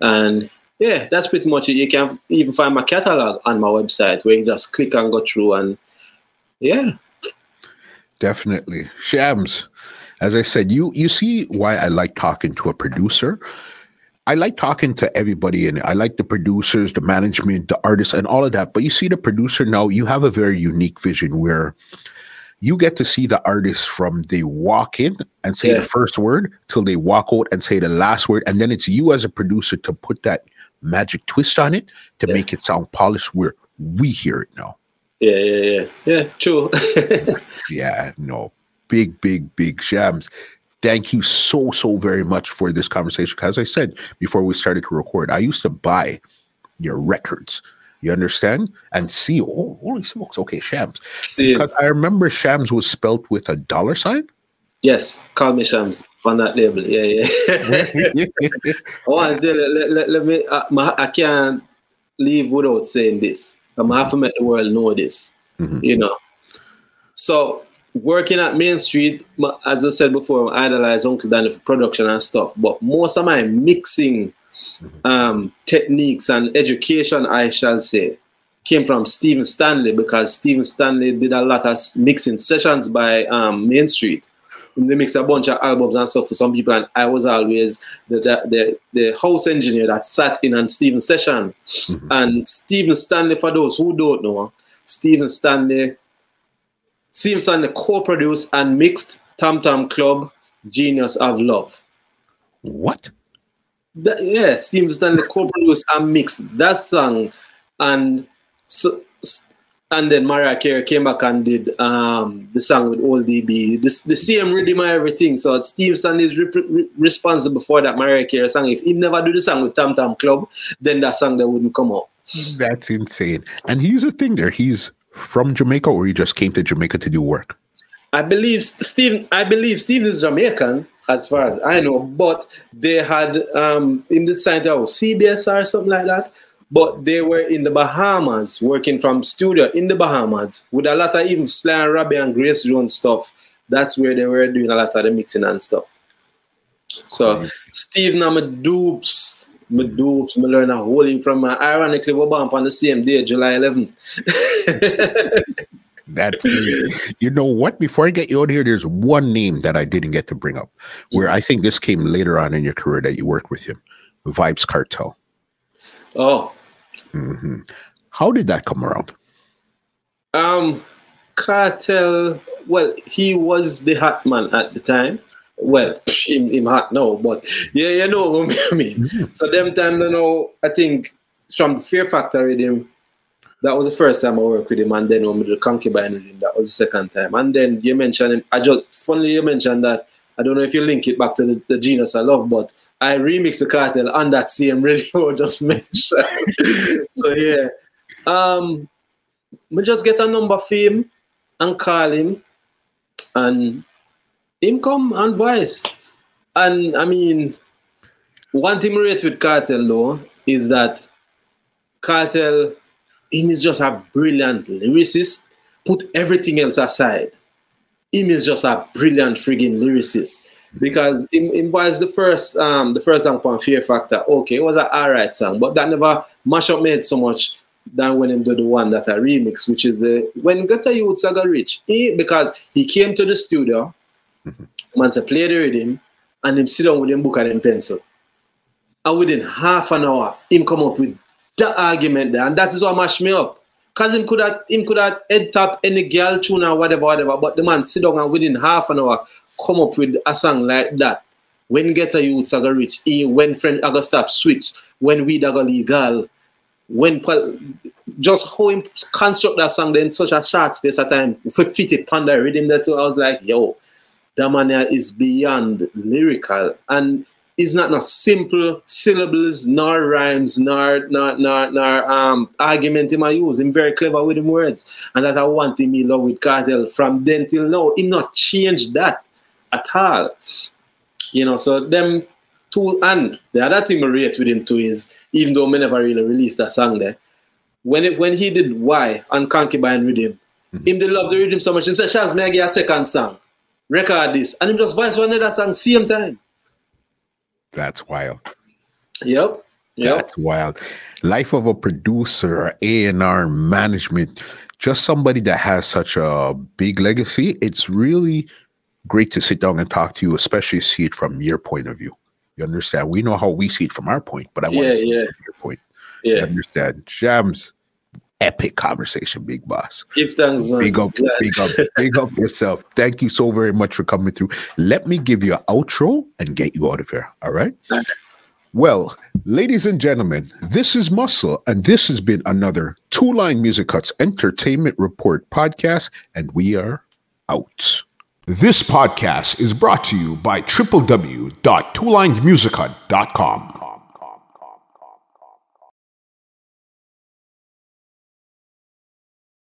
and yeah, that's pretty much it. You can even find my catalog on my website where you just click and go through, and yeah. Definitely. Shams, as I said, you you see why I like talking to a producer. I like talking to everybody in and I like the producers, the management, the artists, and all of that. But you see, the producer now, you have a very unique vision where you get to see the artist from they walk in and say yeah. the first word till they walk out and say the last word. And then it's you as a producer to put that magic twist on it to yeah. make it sound polished where we hear it now. Yeah, yeah, yeah. Yeah, true. (laughs) yeah, no. Big, big, big shams. Thank you so, so very much for this conversation. As I said before we started to record, I used to buy your records You understand? And see, oh, holy smokes, okay, Shams. See, I remember Shams was spelt with a dollar sign. yes, call me Shams on that label. Yeah, yeah. I want to tell you, let, let, let me, uh, my, I can't leave without saying this. I'm have to make the world know this, Mhm. you know. So, working at Main Street, as I said before, I idolize Uncle Danny for production and stuff, but most of my mixing um, techniques and education, I shall say, came from Steven Stanley because Steven Stanley did a lot of mixing sessions by um, Main Street. They mix a bunch of albums and stuff for some people, and I was always the the, the, the house engineer that sat in on Steven's session. And Steven Stanley, for those who don't know, Steven Stanley, Stanley co-produced and mixed Tom Tom Club, Genius of Love. what? That, yeah, Stanley co-produced and mixed that song, and so, and then Mariah Carey came back and did um, the song with Old DB, the, the same rhythm and everything. So Steve Stanley is re- re- responsible for that Mariah Carey song. If he never do the song with Tom Tom Club, then that song that wouldn't come out. That's insane. And here's a thing there. He's from Jamaica, or he just came to Jamaica to do work. I believe Steve. I believe Steve is Jamaican, as far as I know. But they had um, in the center of CBS or something like that. But they were in the Bahamas, working from studio in the Bahamas with a lot of even Sly and Robbie and Grace Jones stuff. That's where they were doing a lot of the mixing and stuff. So Steve my dupes, my dupes, me learn a whole heap from my ironically we bump on the same day, July 11th. (laughs) That's you know what? Before I get you out here, there's one name that I didn't get to bring up, where I think this came later on in your career that you worked with him, Vybz Kartel. oh, hmm How did that come around? Um, Cartel. Well, he was the hot man at the time. Well, (laughs) psh, him, him hot now, but yeah, you know what (laughs) I mean. So them time, you know, I think from the Fear Factor with him, that was the first time I worked with him, and then when we did the concubine with him, that was the second time. And then you mentioned him. I just funny you mentioned that. I don't know if you link it back to the, the Genius I Love, but I remixed the cartel on that same (laughs) radio just mentioned. so yeah. Um we just get a number for him and call him and him come and voice. And I mean, one thing rate with Kartel though is that Kartel, him is just a brilliant lyricist. Put everything else aside. Him is just a brilliant friggin' lyricist. Because him, him was the first um the first song on Fear Factor. Okay, it was an alright song, but that never mash up made so much than when him do the one that I remix, which is the when Gata Youth Saga Rich. He, because he came to the studio, Mm-hmm. man to play the rhythm, and him sit down with him book and him pencil. And within half an hour, him come up with that argument there, and that is what mashed me up. Cause him could have him could have head tap any girl tune or whatever, whatever. But the man sit down and within half an hour come up with a song like that. When get a youth saga rich, he, when friend go stop switch, when we go legal, when just how him construct that song then such a short space of time for fit it the rhythm that too, I was like, yo, here is beyond lyrical and it's not no simple syllables nor rhymes nor nor nor, nor um argument him I use. Him very clever with him words. And that I want him in love with Kartel from then till now. Him not change that at all. You know, so them two and the other thing I rate with him too is even though me never really released that song there, when it when he did Why and Concubine with him, him they love the rhythm so much. Him said, Shaz, may I get a second song? Record this. And him just voice one another song same time. That's wild. Yep. Yep. That's wild. Life of a producer, A and R management, just somebody that has such a big legacy. It's really great to sit down and talk to you, especially see it from your point of view. You understand? We know how we see it from our point, but I want Yeah, to see yeah. it from your point. You Yeah. understand? Shams, epic conversation, big boss. Give thanks, man. Big up, Glad. big up, (laughs) big up yourself. Thank you so very much for coming through. Let me give you an outro and get you out of here. All right. Well, ladies and gentlemen, this is Muscle, and this has been another Two Line Music Cuts Entertainment Report podcast, and we are out. This podcast is brought to you by www.twolinemusichut.com.